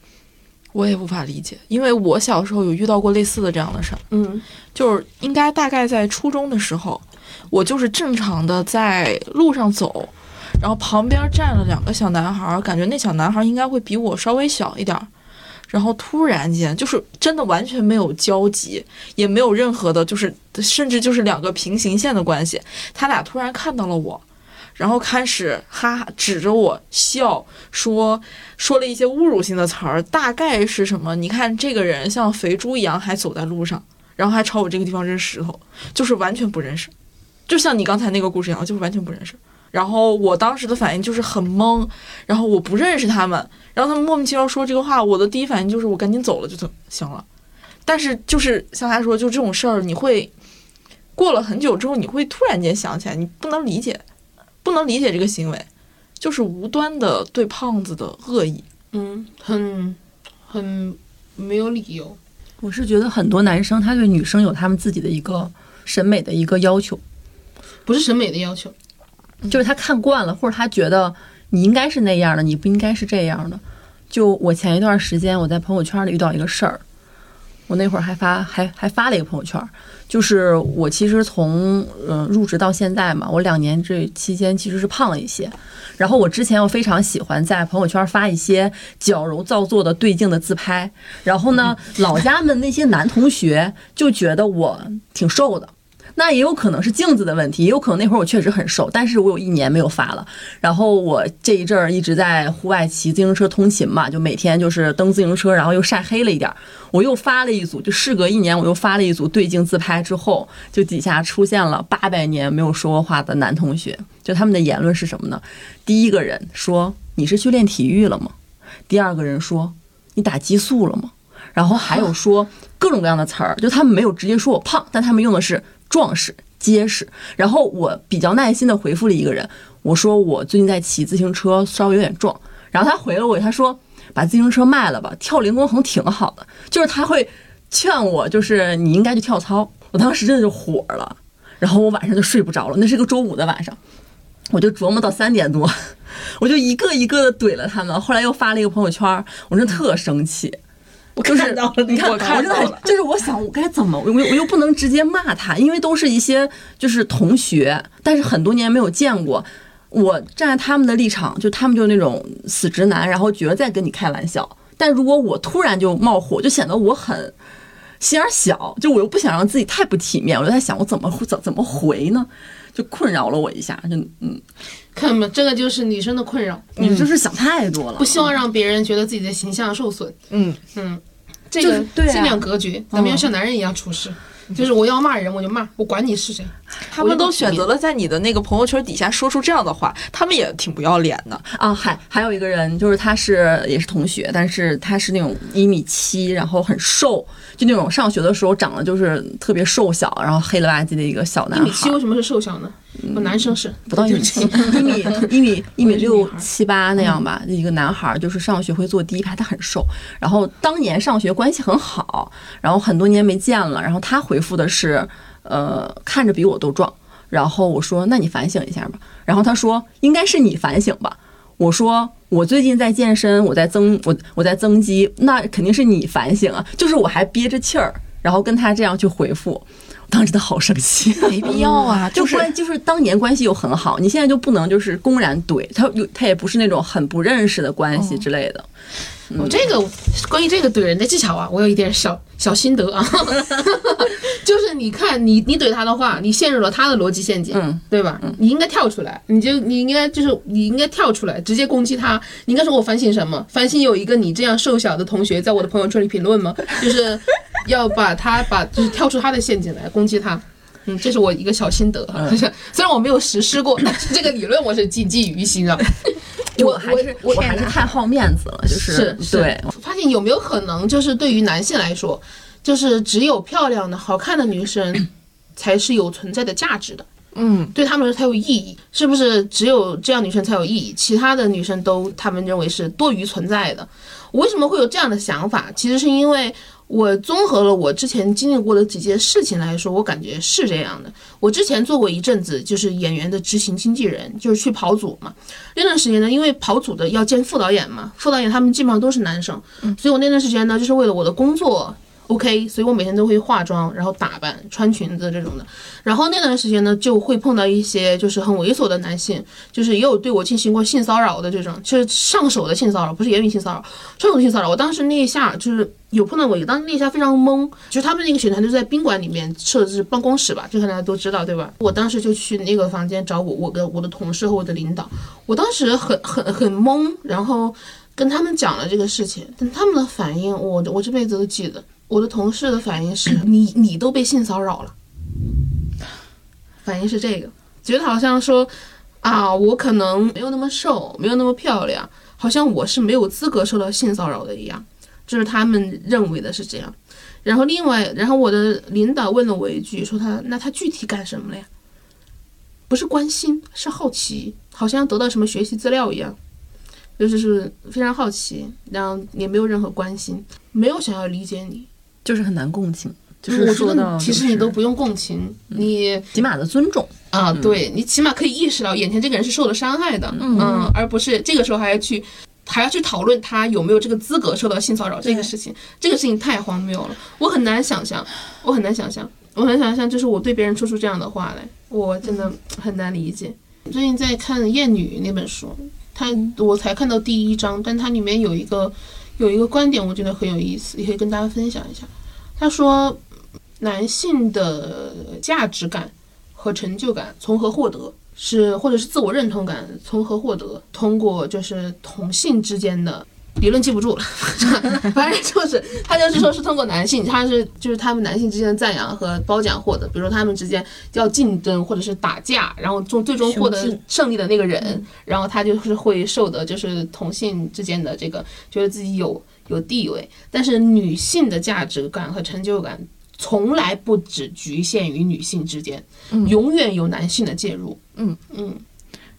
我也无法理解，因为我小时候有遇到过类似的这样的事儿，嗯就是应该大概在初中的时候，我就是正常的在路上走，然后旁边站了两个小男孩儿，感觉那小男孩儿应该会比我稍微小一点儿，然后突然间就是真的完全没有交集，也没有任何的，就是甚至就是两个平行线的关系，他俩突然看到了我。然后开始哈哈指着我笑，说说了一些侮辱性的词儿，大概是什么？你看这个人像肥猪一样还走在路上，然后还朝我这个地方扔石头，就是完全不认识，就像你刚才那个故事一样，就是完全不认识。然后我当时的反应就是很懵，然后我不认识他们，然后他们莫名其妙说这个话，我的第一反应就是我赶紧走了就行行了。但是就是像他说，就这种事儿，你会过了很久之后，你会突然间想起来，你不能理解，不能理解这个行为，就是无端的对胖子的恶意。嗯，很很没有理由。我是觉得很多男生他对女生有他们自己的一个审美的一个要求，不是审美的要求，就是他看惯了，或者他觉得你应该是那样的，你不应该是这样的。就我前一段时间我在朋友圈里遇到一个事儿，我那会儿还发还还发了一个朋友圈，就是我其实从嗯、呃入职到现在嘛，我两年这期间其实是胖了一些。然后我之前又非常喜欢在朋友圈发一些矫揉造作的对镜的自拍，然后呢，老家们那些男同学就觉得我挺瘦的。那也有可能是镜子的问题，也有可能那会儿我确实很瘦，但是我有一年没有发了。然后我这一阵儿一直在户外骑自行车通勤嘛，就每天就是蹬自行车，然后又晒黑了一点儿。我又发了一组，就事隔一年，我又发了一组对镜自拍之后，就底下出现了八百年没有说过话的男同学，就他们的言论是什么呢？第一个人说你是去练体育了吗？第二个人说你打激素了吗？然后还有说各种各样的词儿，就他们没有直接说我胖，但他们用的是壮实、结实。然后我比较耐心的回复了一个人，我说我最近在骑自行车，稍微有点壮。然后他回了我，他说把自行车卖了吧，跳零工衡挺好的。就是他会劝我，就是你应该去跳操。我当时真的就火了，然后我晚上就睡不着了。那是个周五的晚上，我就琢磨到三点多，[laughs] 我就一个一个的怼了他们。后来又发了一个朋友圈，我真的特生气。是看到了，你看我真的很，就是我想我该怎么，我我又不能直接骂他，因为都是一些就是同学，但是很多年没有见过。我站在他们的立场，就他们就是那种死直男，然后觉得在跟你开玩笑。但如果我突然就冒火，就显得我很心眼小，就我又不想让自己太不体面，我就在想我怎么怎怎么回呢？就困扰了我一下，就嗯，看嘛，这个就是女生的困扰，你就是想太多了，不希望让别人觉得自己的形象受损。嗯嗯，这个对啊尽量隔绝，咱们要像男人一样处事。就是我要骂人我就骂，我管你是谁。他们都选择了在你的那个朋友圈底下说出这样的话，他们也挺不要脸的。啊，还还有一个人，就是他是也是同学，但是他是那种一米七，然后很瘦，就那种上学的时候长得就是特别瘦小，然后黑了吧唧的一个小男孩。一米七为什么是瘦小呢？我男生是不到一米七，[laughs] 一米 [laughs] 一米一米六七八那样吧。一个男孩儿就是上学会坐第一排，他很瘦。然后当年上学关系很好，然后很多年没见了。然后他回复的是，呃，看着比我都壮。然后我说，那你反省一下吧。然后他说，应该是你反省吧。我说，我最近在健身，我在增我我在增肌，那肯定是你反省啊。就是我还憋着气儿，然后跟他这样去回复。当时他好生气，没必要啊，[laughs] 就是关就是当年关系又很好，你现在就不能就是公然怼他，又他也不是那种很不认识的关系之类的。我这个关于这个怼人的技巧啊，我有一点小 [laughs] 小心得啊，[laughs] 就是你看你你怼他的话，你陷入了他的逻辑陷阱，嗯，对吧？你应该跳出来，你就你应该就是你应该跳出来，直接攻击他。你应该说我反省什么？反省有一个你这样瘦小的同学在我的朋友圈里评论吗？就是要把他把就是跳出他的陷阱来攻击他。嗯，这是我一个小心得哈，[laughs] 虽然我没有实施过，但是这个理论我是谨记于心啊。[laughs] 我还是我还是太好面子了，就是是对。发现有没有可能，就是对于男性来说，就是只有漂亮的、好看的女生 [clears throat] 才是有存在的价值的，嗯，对他们来说才有意义，是不是？只有这样女生才有意义，其他的女生都他们认为是多余存在的。我为什么会有这样的想法？其实是因为。我综合了我之前经历过的几件事情来说，我感觉是这样的。我之前做过一阵子，就是演员的执行经纪人，就是去跑组嘛。那段时间呢，因为跑组的要见副导演嘛，副导演他们基本上都是男生，所以我那段时间呢，就是为了我的工作。OK，所以我每天都会化妆，然后打扮、穿裙子这种的。然后那段时间呢，就会碰到一些就是很猥琐的男性，就是也有对我进行过性骚扰的这种，就是上手的性骚扰，不是言语性骚扰，上手性骚扰。我当时那一下就是有碰到过一个，当时那一下非常懵，就是他们那个选团就在宾馆里面设置办公室吧，这个大家都知道对吧？我当时就去那个房间找我我跟我的同事和我的领导，我当时很很很懵，然后跟他们讲了这个事情，但他们的反应我我这辈子都记得。我的同事的反应是 [clears throat] 你，你都被性骚扰了，反应是这个，觉得好像说啊，我可能没有那么瘦，没有那么漂亮，好像我是没有资格受到性骚扰的一样，就是他们认为的是这样。然后另外，然后我的领导问了我一句，说他那他具体干什么了呀？不是关心，是好奇，好像得到什么学习资料一样，就是是非常好奇，然后也没有任何关心，没有想要理解你。就是很难共情，就我是觉得说到其实你都不用共情，你起码的尊重，啊，对你起码可以意识到眼前这个人是受了伤害的，嗯，而不是这个时候还要去还要去讨论他有没有这个资格受到性骚扰这个事情，这个事情太荒谬了，我很难想象，我很难想象，我很难想象，就是我对别人说出这样的话来，我真的很难理解。最近在看《厌女》那本书，它我才看到第一章，但它里面有一个有一个观点，我觉得很有意思，也可以跟大家分享一下。他说，男性的价值感和成就感从何获得？是或者是自我认同感从何获得？通过就是同性之间的理论记不住了，[laughs] 反正就是他就是说是通过男性，他是就是他们男性之间的赞扬和褒奖获得，比如说他们之间要竞争或者是打架，然后最最终获得胜利的那个人，然后他就是会受得就是同性之间的这个觉得自己有有地位，但是女性的价值感和成就感从来不只局限于女性之间，永远有男性的介入。嗯嗯，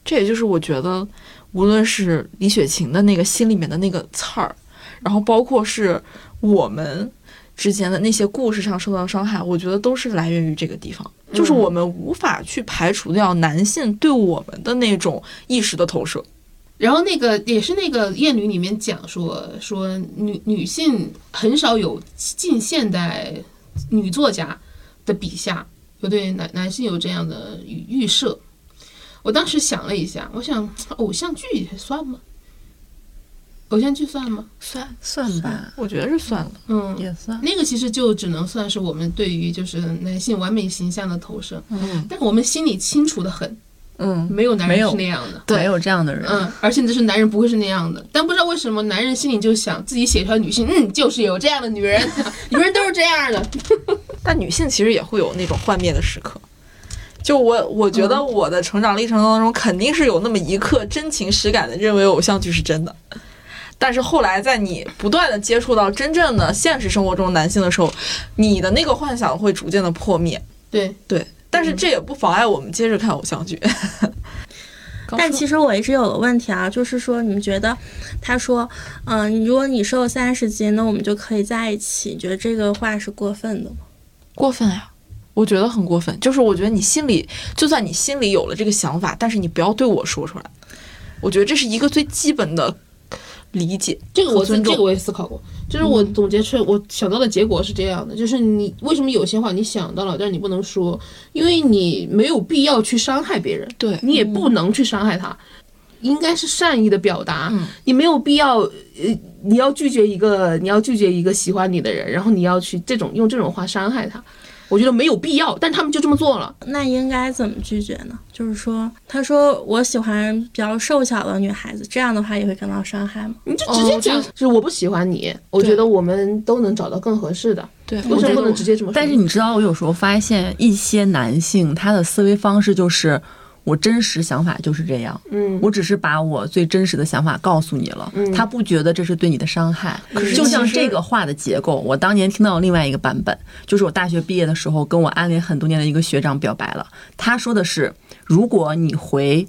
这也就是我觉得，无论是李雪琴的那个心里面的那个刺儿，然后包括是我们之间的那些故事上受到伤害，我觉得都是来源于这个地方，就是我们无法去排除掉男性对我们的那种意识的投射。然后那个也是那个谚语里面讲说说女女性很少有近现代女作家的笔下有对男男性有这样的预预设。我当时想了一下，我想偶像剧也算吗？偶像剧算吗？算，算吧，我觉得是算了。嗯，也算。那个其实就只能算是我们对于就是男性完美形象的投射，嗯但我们心里清楚的很，嗯，没有男人是那样的。没有这样的人，嗯，而且就是男人不会是那样的，但不知道为什么男人心里就想自己写出来女性，嗯，就是有这样的女人，[laughs] 女人都是这样的。[laughs] 但女性其实也会有那种幻灭的时刻。就我，我觉得我的成长历程当中，肯定是有那么一刻真情实感的认为偶像剧是真的。但是后来，在你不断的接触到真正的现实生活中男性的时候，你的那个幻想会逐渐的破灭。对，对，但是这也不妨碍我们接着看偶像剧。[laughs] 但其实我一直有个问题啊，就是说，你们觉得他说，嗯、如果你瘦三十斤，那我们就可以在一起，你觉得这个话是过分的吗？过分呀、我觉得很过分。就是我觉得你心里，就算你心里有了这个想法，但是你不要对我说出来。我觉得这是一个最基本的理解。这个我尊重这个我也思考过，就是我总结出我想到的结果是这样的，就是你为什么有些话你想到了，但是你不能说，因为你没有必要去伤害别人，对你也不能去伤害他。应该是善意的表达，你没有必要，呃，你要拒绝一个，你要拒绝一个喜欢你的人，然后你要去这种用这种话伤害他，我觉得没有必要，但他们就这么做了。那应该怎么拒绝呢？就是说，他说我喜欢比较瘦小的女孩子，这样的话也会感到伤害吗？你就直接讲，就是我不喜欢你，我觉得我们都能找到更合适的。对，为什么不能直接这么说？但是你知道，我有时候发现一些男性他的思维方式就是。我真实想法就是这样，嗯，我只是把我最真实的想法告诉你了，他不觉得这是对你的伤害。是就像这个话的结构，我当年听到另外一个版本，就是我大学毕业的时候跟我暗恋很多年的一个学长表白了，他说的是，如果你回。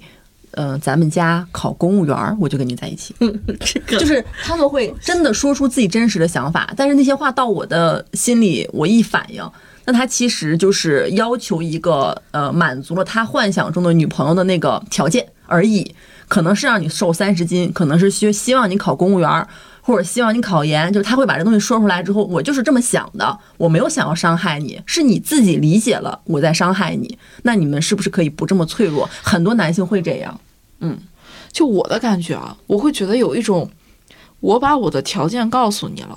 呃，咱们家考公务员儿，我就跟你在一起。这个就是他们会真的说出自己真实的想法，但是那些话到我的心里，我一反应，那他其实就是要求一个呃满足了他幻想中的女朋友的那个条件而已，可能是让你瘦三十斤，可能是希希望你考公务员。或者希望你考研，就是他会把这东西说出来之后，我就是这么想的，我没有想要伤害你，是你自己理解了我在伤害你。那你们是不是可以不这么脆弱？很多男性会这样。嗯就我的感觉啊，我会觉得有一种，我把我的条件告诉你了，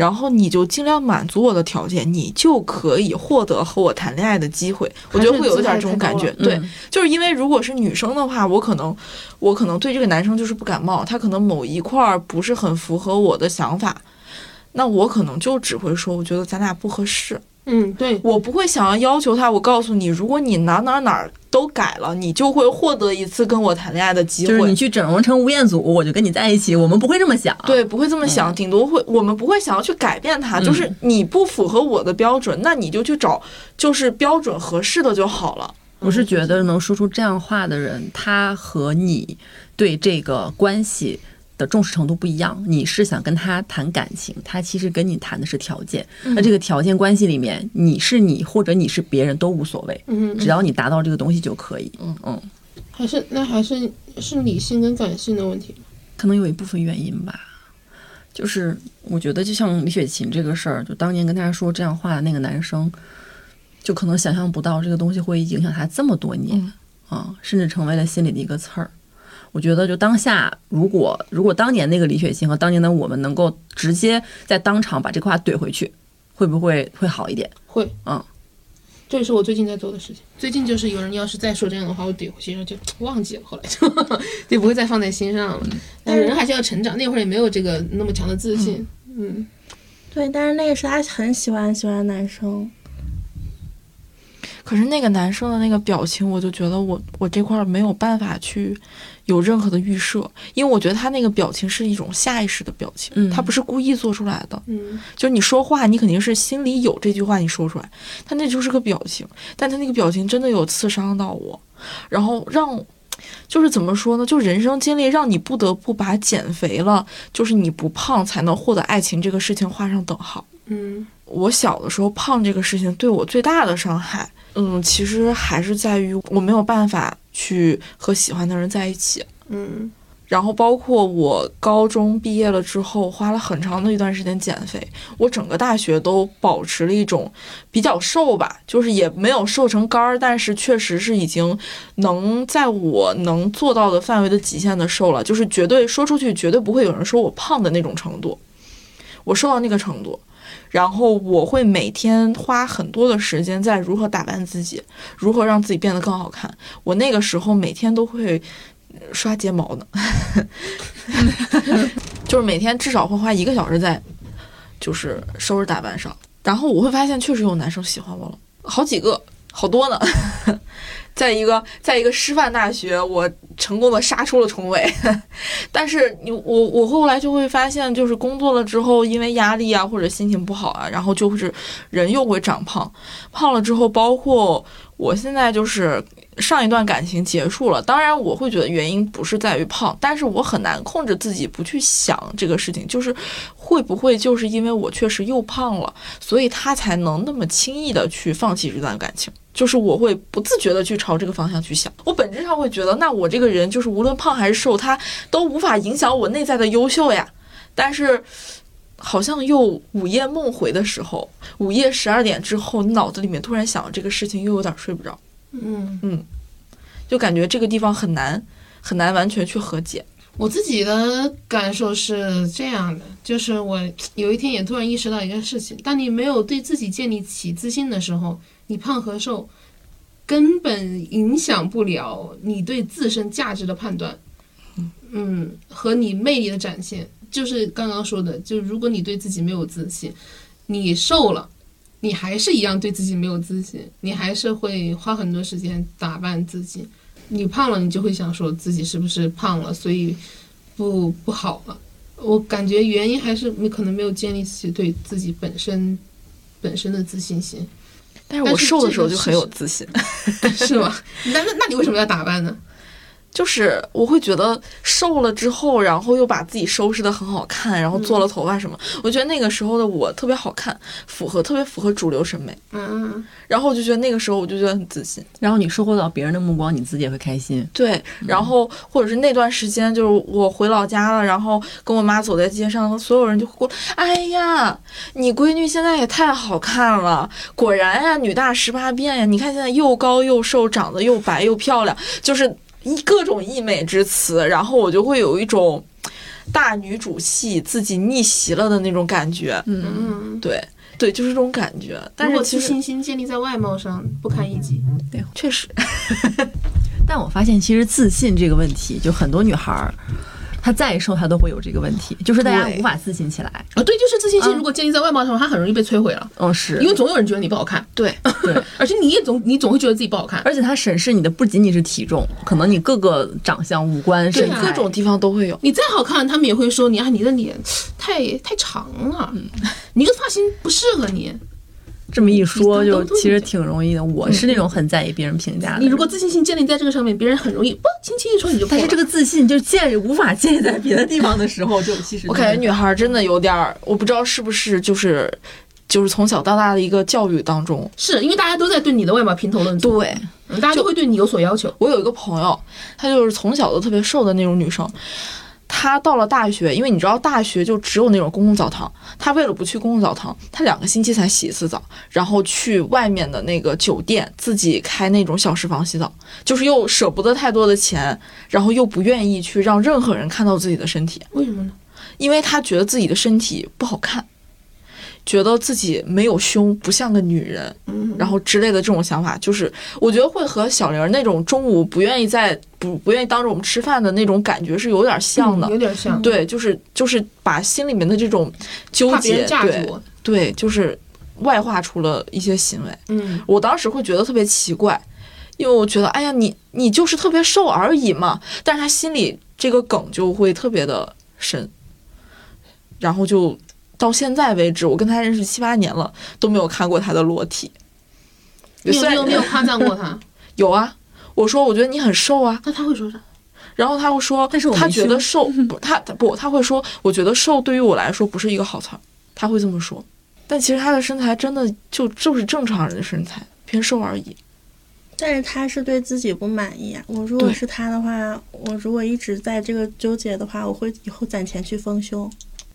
然后你就尽量满足我的条件，你就可以获得和我谈恋爱的机会。我觉得会有一点这种感觉，对，嗯就是因为如果是女生的话，我可能我可能对这个男生就是不感冒，他可能某一块儿不是很符合我的想法，那我可能就只会说，我觉得咱俩不合适。嗯，对，我不会想要要求他，我告诉你，如果你哪哪哪儿都改了，你就会获得一次跟我谈恋爱的机会。就是你去整容成吴彦祖，我就跟你在一起，我们不会这么想。对，不会这么想，顶多会我们不会想要去改变他，就是你不符合我的标准，那你就去找就是标准合适的就好了。我是觉得能说出这样话的人，他和你对这个关系的重视程度不一样。你是想跟他谈感情，他其实跟你谈的是条件。那这个条件关系里面，你是你或者你是别人都无所谓，嗯，只要你达到这个东西就可以。嗯嗯，还是那还是是理性跟感性的问题。可能有一部分原因吧。就是我觉得，就像李雪琴这个事儿，就当年跟他说这样话的那个男生，就可能想象不到这个东西会影响他这么多年啊，甚至成为了心里的一个刺儿。我觉得，就当下，如果如果当年那个李雪琴和当年的我们能够直接在当场把这话怼回去，会不会会好一点？会，嗯，这也是我最近在做的事情。最近就是有人要是再说这样的话，我怼回去，然后就忘记了，后来就 [laughs] 就不会再放在心上了。但是人还是要成长，那会儿也没有这个那么强的自信。嗯，对，但是那个是他很喜欢喜欢的男生，可是那个男生的那个表情，我就觉得我我这块儿没有办法去有任何的预设，因为我觉得他那个表情是一种下意识的表情，嗯他不是故意做出来的。嗯，就是你说话，你肯定是心里有这句话，你说出来，他那就是个表情，但他那个表情真的有刺伤到我，然后让，就是怎么说呢？就人生经历让你不得不把减肥了，就是你不胖才能获得爱情这个事情画上等号。嗯，我小的时候胖这个事情对我最大的伤害，嗯，其实还是在于我没有办法去和喜欢的人在一起。嗯，然后包括我高中毕业了之后，花了很长的一段时间减肥，我整个大学都保持了一种比较瘦吧，就是也没有瘦成干儿，但是确实是已经能在我能做到的范围的极限的瘦了，就是绝对说出去绝对不会有人说我胖的那种程度，我瘦到那个程度。然后我会每天花很多的时间在如何打扮自己，如何让自己变得更好看。我那个时候每天都会刷睫毛呢，[laughs] 就是每天至少会花一个小时在就是收拾打扮上。然后我会发现，确实有男生喜欢我了，好几个，好多呢。在一个在一个师范大学，我成功的杀出了重围。[laughs] 但是你我我后来就会发现，就是工作了之后，因为压力啊或者心情不好啊，然后就是人又会长胖。胖了之后，包括我现在就是上一段感情结束了，当然我会觉得原因不是在于胖，但是我很难控制自己不去想这个事情，就是会不会就是因为我确实又胖了，所以他才能那么轻易的去放弃这段感情。就是我会不自觉的去朝这个方向去想，我本质上会觉得，那我这个人就是无论胖还是瘦，他都无法影响我内在的优秀呀。但是，好像又午夜梦回的时候，午夜十二点之后，你脑子里面突然想到这个事情，又有点睡不着，嗯嗯，就感觉这个地方很难很难完全去和解。我自己的感受是这样的，就是我有一天也突然意识到一件事情：当你没有对自己建立起自信的时候，你胖和瘦根本影响不了你对自身价值的判断，嗯，和你魅力的展现。就是刚刚说的，就如果你对自己没有自信，你瘦了。你还是一样对自己没有自信，你还是会花很多时间打扮自己。你胖了，你就会想说自己是不是胖了，所以不不好了。我感觉原因还是你可能没有建立起对自己本身本身的自信心，但是我瘦的时候就很有自信，[laughs] 是吗？那那那你为什么要打扮呢？就是我会觉得瘦了之后，然后又把自己收拾的很好看，然后做了头发什么，我觉得那个时候的我特别好看，符合特别符合主流审美。嗯，然后我就觉得那个时候我就觉得很自信，然后你收获到别人的目光，你自己也会开心。对。然后或者是那段时间，就是我回老家了，然后跟我妈走在街上，所有人就会过，哎呀，你闺女现在也太好看了，果然呀，女大十八变呀！你看现在又高又瘦，长得又白又漂亮，就是一各种溢美之词，然后我就会有一种大女主戏自己逆袭了的那种感觉。嗯，对对，就是这种感觉。但是其实信心建立在外貌上，不堪一击。确实，[laughs] 但我发现，其实自信这个问题，就很多女孩儿，她再瘦，他都会有这个问题，就是大家无法自信起来。啊，对，就是自信心嗯。如果建立在外貌上，它很容易被摧毁了，嗯，是。因为总有人觉得你不好看，对。对，[laughs] 而且你也总你总会觉得自己不好看。而且他审视你的不仅仅是体重，可能你各个长相、五官、各种地方都会有。你再好看，他们也会说你啊，你的脸太太长了，你这个发型不适合你。这么一说，就其实挺容易的。我是那种很在意别人评价的。你如果自信心建立在这个上面，别人很容易不轻轻一说你就。但是这个自信就建立无法建立在别的地方的时候，就其实我感觉女孩儿真的有点儿，我不知道是不是就是就是从小到大的一个教育当中。是因为大家都在对你的外貌评头论足，对嗯大家都会对你有所要求。我有一个朋友，她就是从小都特别瘦的那种女生。她到了大学，因为你知道大学就只有那种公共澡堂，他为了不去公共澡堂，他两个星期才洗一次澡，然后去外面的那个酒店自己开那种小时房洗澡，就是又舍不得太多的钱，然后又不愿意去让任何人看到自己的身体。为什么呢？因为他觉得自己的身体不好看，觉得自己没有胸，不像个女人，嗯，然后之类的这种想法，就是我觉得会和小玲儿那种中午不愿意在不不愿意当着我们吃饭的那种感觉是有点像的。嗯有点像，对，就是就是把心里面的这种纠结对，对，就是外化出了一些行为。嗯，我当时会觉得特别奇怪，因为我觉得，哎呀，你你就是特别瘦而已嘛，但是他心里这个梗就会特别的深，然后就到现在为止，我跟他认识七八年了，都没有看过他的裸体。你有虽然你有没有夸赞过他？[laughs] 有啊，我说我觉得你很瘦啊，那他会说啥？然后他会说，但是他觉得 [laughs] 瘦不，他他不，他会说，我觉得瘦对于我来说不是一个好词儿，他会这么说。但其实他的身材真的就就是正常人的身材，偏瘦而已。但是他是对自己不满意啊。我如果是他的话，我如果一直在这个纠结的话，我会以后攒钱去丰胸。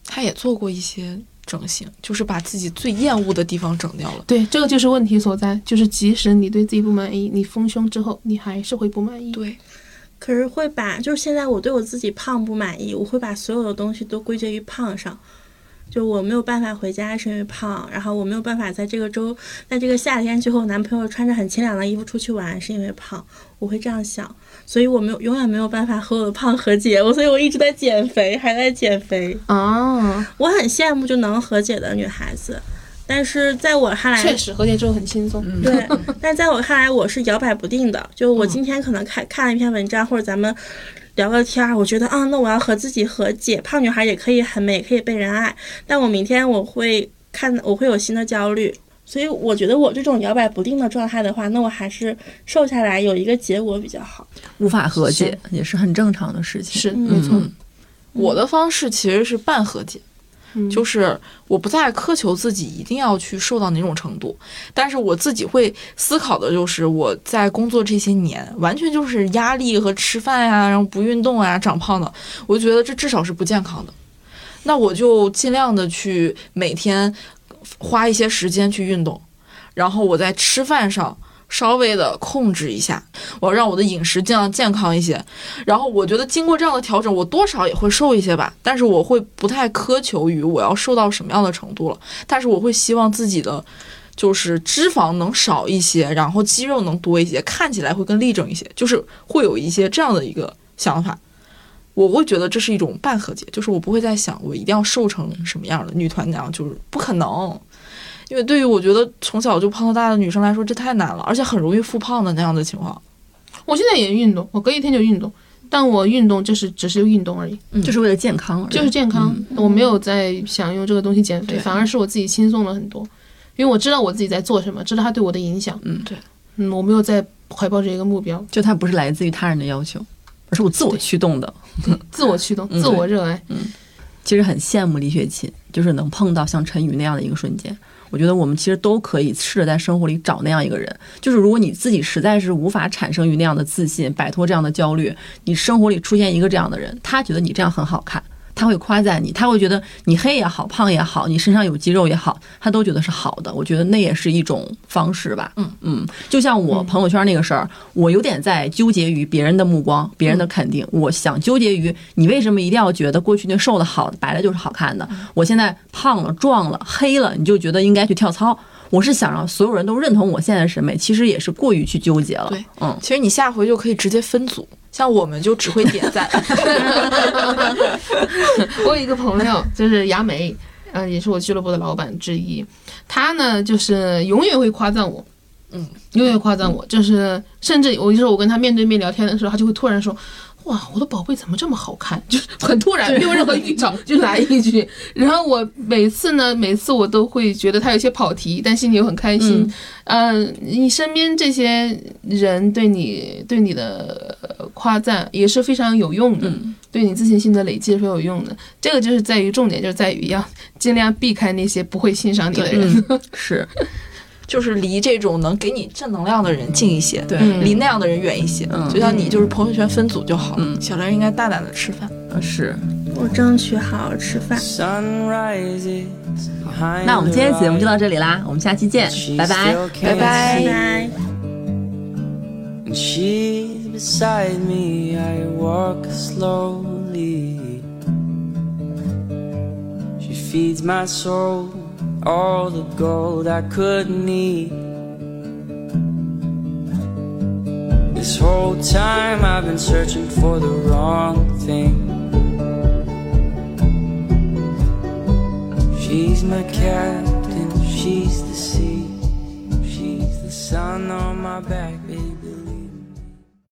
他也做过一些整形，就是把自己最厌恶的地方整掉了。对，这个就是问题所在，就是即使你对自己不满意，你丰胸之后，你还是会不满意。对，可是会把，就是现在我对我自己胖不满意，我会把所有的东西都归结于胖上。就我没有办法回家是因为胖，然后我没有办法在这个周，在这个夏天去和我男朋友穿着很清凉的衣服出去玩是因为胖，我会这样想，所以我没有永远没有办法和我的胖和解，我所以我一直在减肥，还在减肥。哦，我很羡慕就能和解的女孩子，但是在我看来，确实和解之后很轻松。对，但在我看来，我是摇摆不定的。[laughs] 就我今天可能看看了一篇文章，或者咱们聊个天儿，我觉得啊，那我要和自己和解，胖女孩也可以很美，也可以被人爱。但我明天我会看，我会有新的焦虑。所以我觉得我这种摇摆不定的状态的话，那我还是瘦下来有一个结果比较好。无法和解也是很正常的事情。是，嗯没错。我的方式其实是半和解，嗯就是我不再苛求自己一定要去瘦到哪种程度，但是我自己会思考的就是我在工作这些年，完全就是压力和吃饭呀、然后不运动啊，长胖的，我就觉得这至少是不健康的。那我就尽量的去每天花一些时间去运动，然后我在吃饭上稍微的控制一下，我让我的饮食尽量健康一些。然后我觉得经过这样的调整，我多少也会瘦一些吧，但是我会不太苛求于我要瘦到什么样的程度了，但是我会希望自己的就是脂肪能少一些，然后肌肉能多一些，看起来会更立正一些，就是会有一些这样的一个想法。我会觉得这是一种半和解，就是我不会再想我一定要瘦成什么样的女团娘，就是不可能。因为对于我觉得从小就胖到大的女生来说，这太难了，而且很容易复胖的那样的情况。我现在也运动，我隔一天就运动，但我运动就是只是运动而已，就是为了健康而已，就是健康。我没有在想用这个东西减肥，反而是我自己轻松了很多，因为我知道我自己在做什么，知道它对我的影响。嗯对，嗯，我没有在怀抱着一个目标，就它不是来自于他人的要求，而是我自我驱动的。[laughs] 自我驱动，自我热爱。嗯其实很羡慕李雪琴，就是能碰到像陈宇那样的一个瞬间。我觉得我们其实都可以试着在生活里找那样一个人。就是如果你自己实在是无法产生于那样的自信，摆脱这样的焦虑，你生活里出现一个这样的人，他觉得你这样很好看，他会夸赞你，他会觉得你黑也好，胖也好，你身上有肌肉也好，他都觉得是好的。我觉得那也是一种方式吧。嗯嗯，就像我朋友圈那个事儿，我有点在纠结于别人的目光、别人的肯定。我想纠结于你为什么一定要觉得过去那瘦的好、白的就是好看的？我现在胖了、壮了、黑了，你就觉得应该去跳操。我是想让所有人都认同我现在的审美，其实也是过于去纠结了。对，嗯，其实你下回就可以直接分组，像我们就只会点赞。[laughs] [laughs] 我有一个朋友，就是牙美，嗯，也是我俱乐部的老板之一。他呢，就是永远会夸赞我，嗯，永远夸赞我，就是甚至有时候我跟他面对面聊天的时候，他就会突然说。哇，我的宝贝怎么这么好看？[laughs] 就是很突然，没有任何预兆就来一句。然后我每次呢，每次我都会觉得他有些跑题，但心里又很开心。嗯、你身边这些人对你对你的呃夸赞也是非常有用的。对你自信心的累积是有用的。这个就是在于重点，就是在于要尽量避开那些不会欣赏你的人。[laughs] 嗯，是就是离这种能给你正能量的人近一些，对嗯离那样的人远一些。嗯就像你就是朋友圈分组就好。嗯小玲应该大胆的吃饭。是。我争取好好吃饭。Sunrises 那我们今天节目就到这里啦，我们下期见，拜拜。拜拜拜拜。And she's beside me, I walk slowly. She feeds my soul, all the gold I could need. This whole time I've been searching for the wrong thing. She's my captain, she's the sea, she's the sun on my back, baby.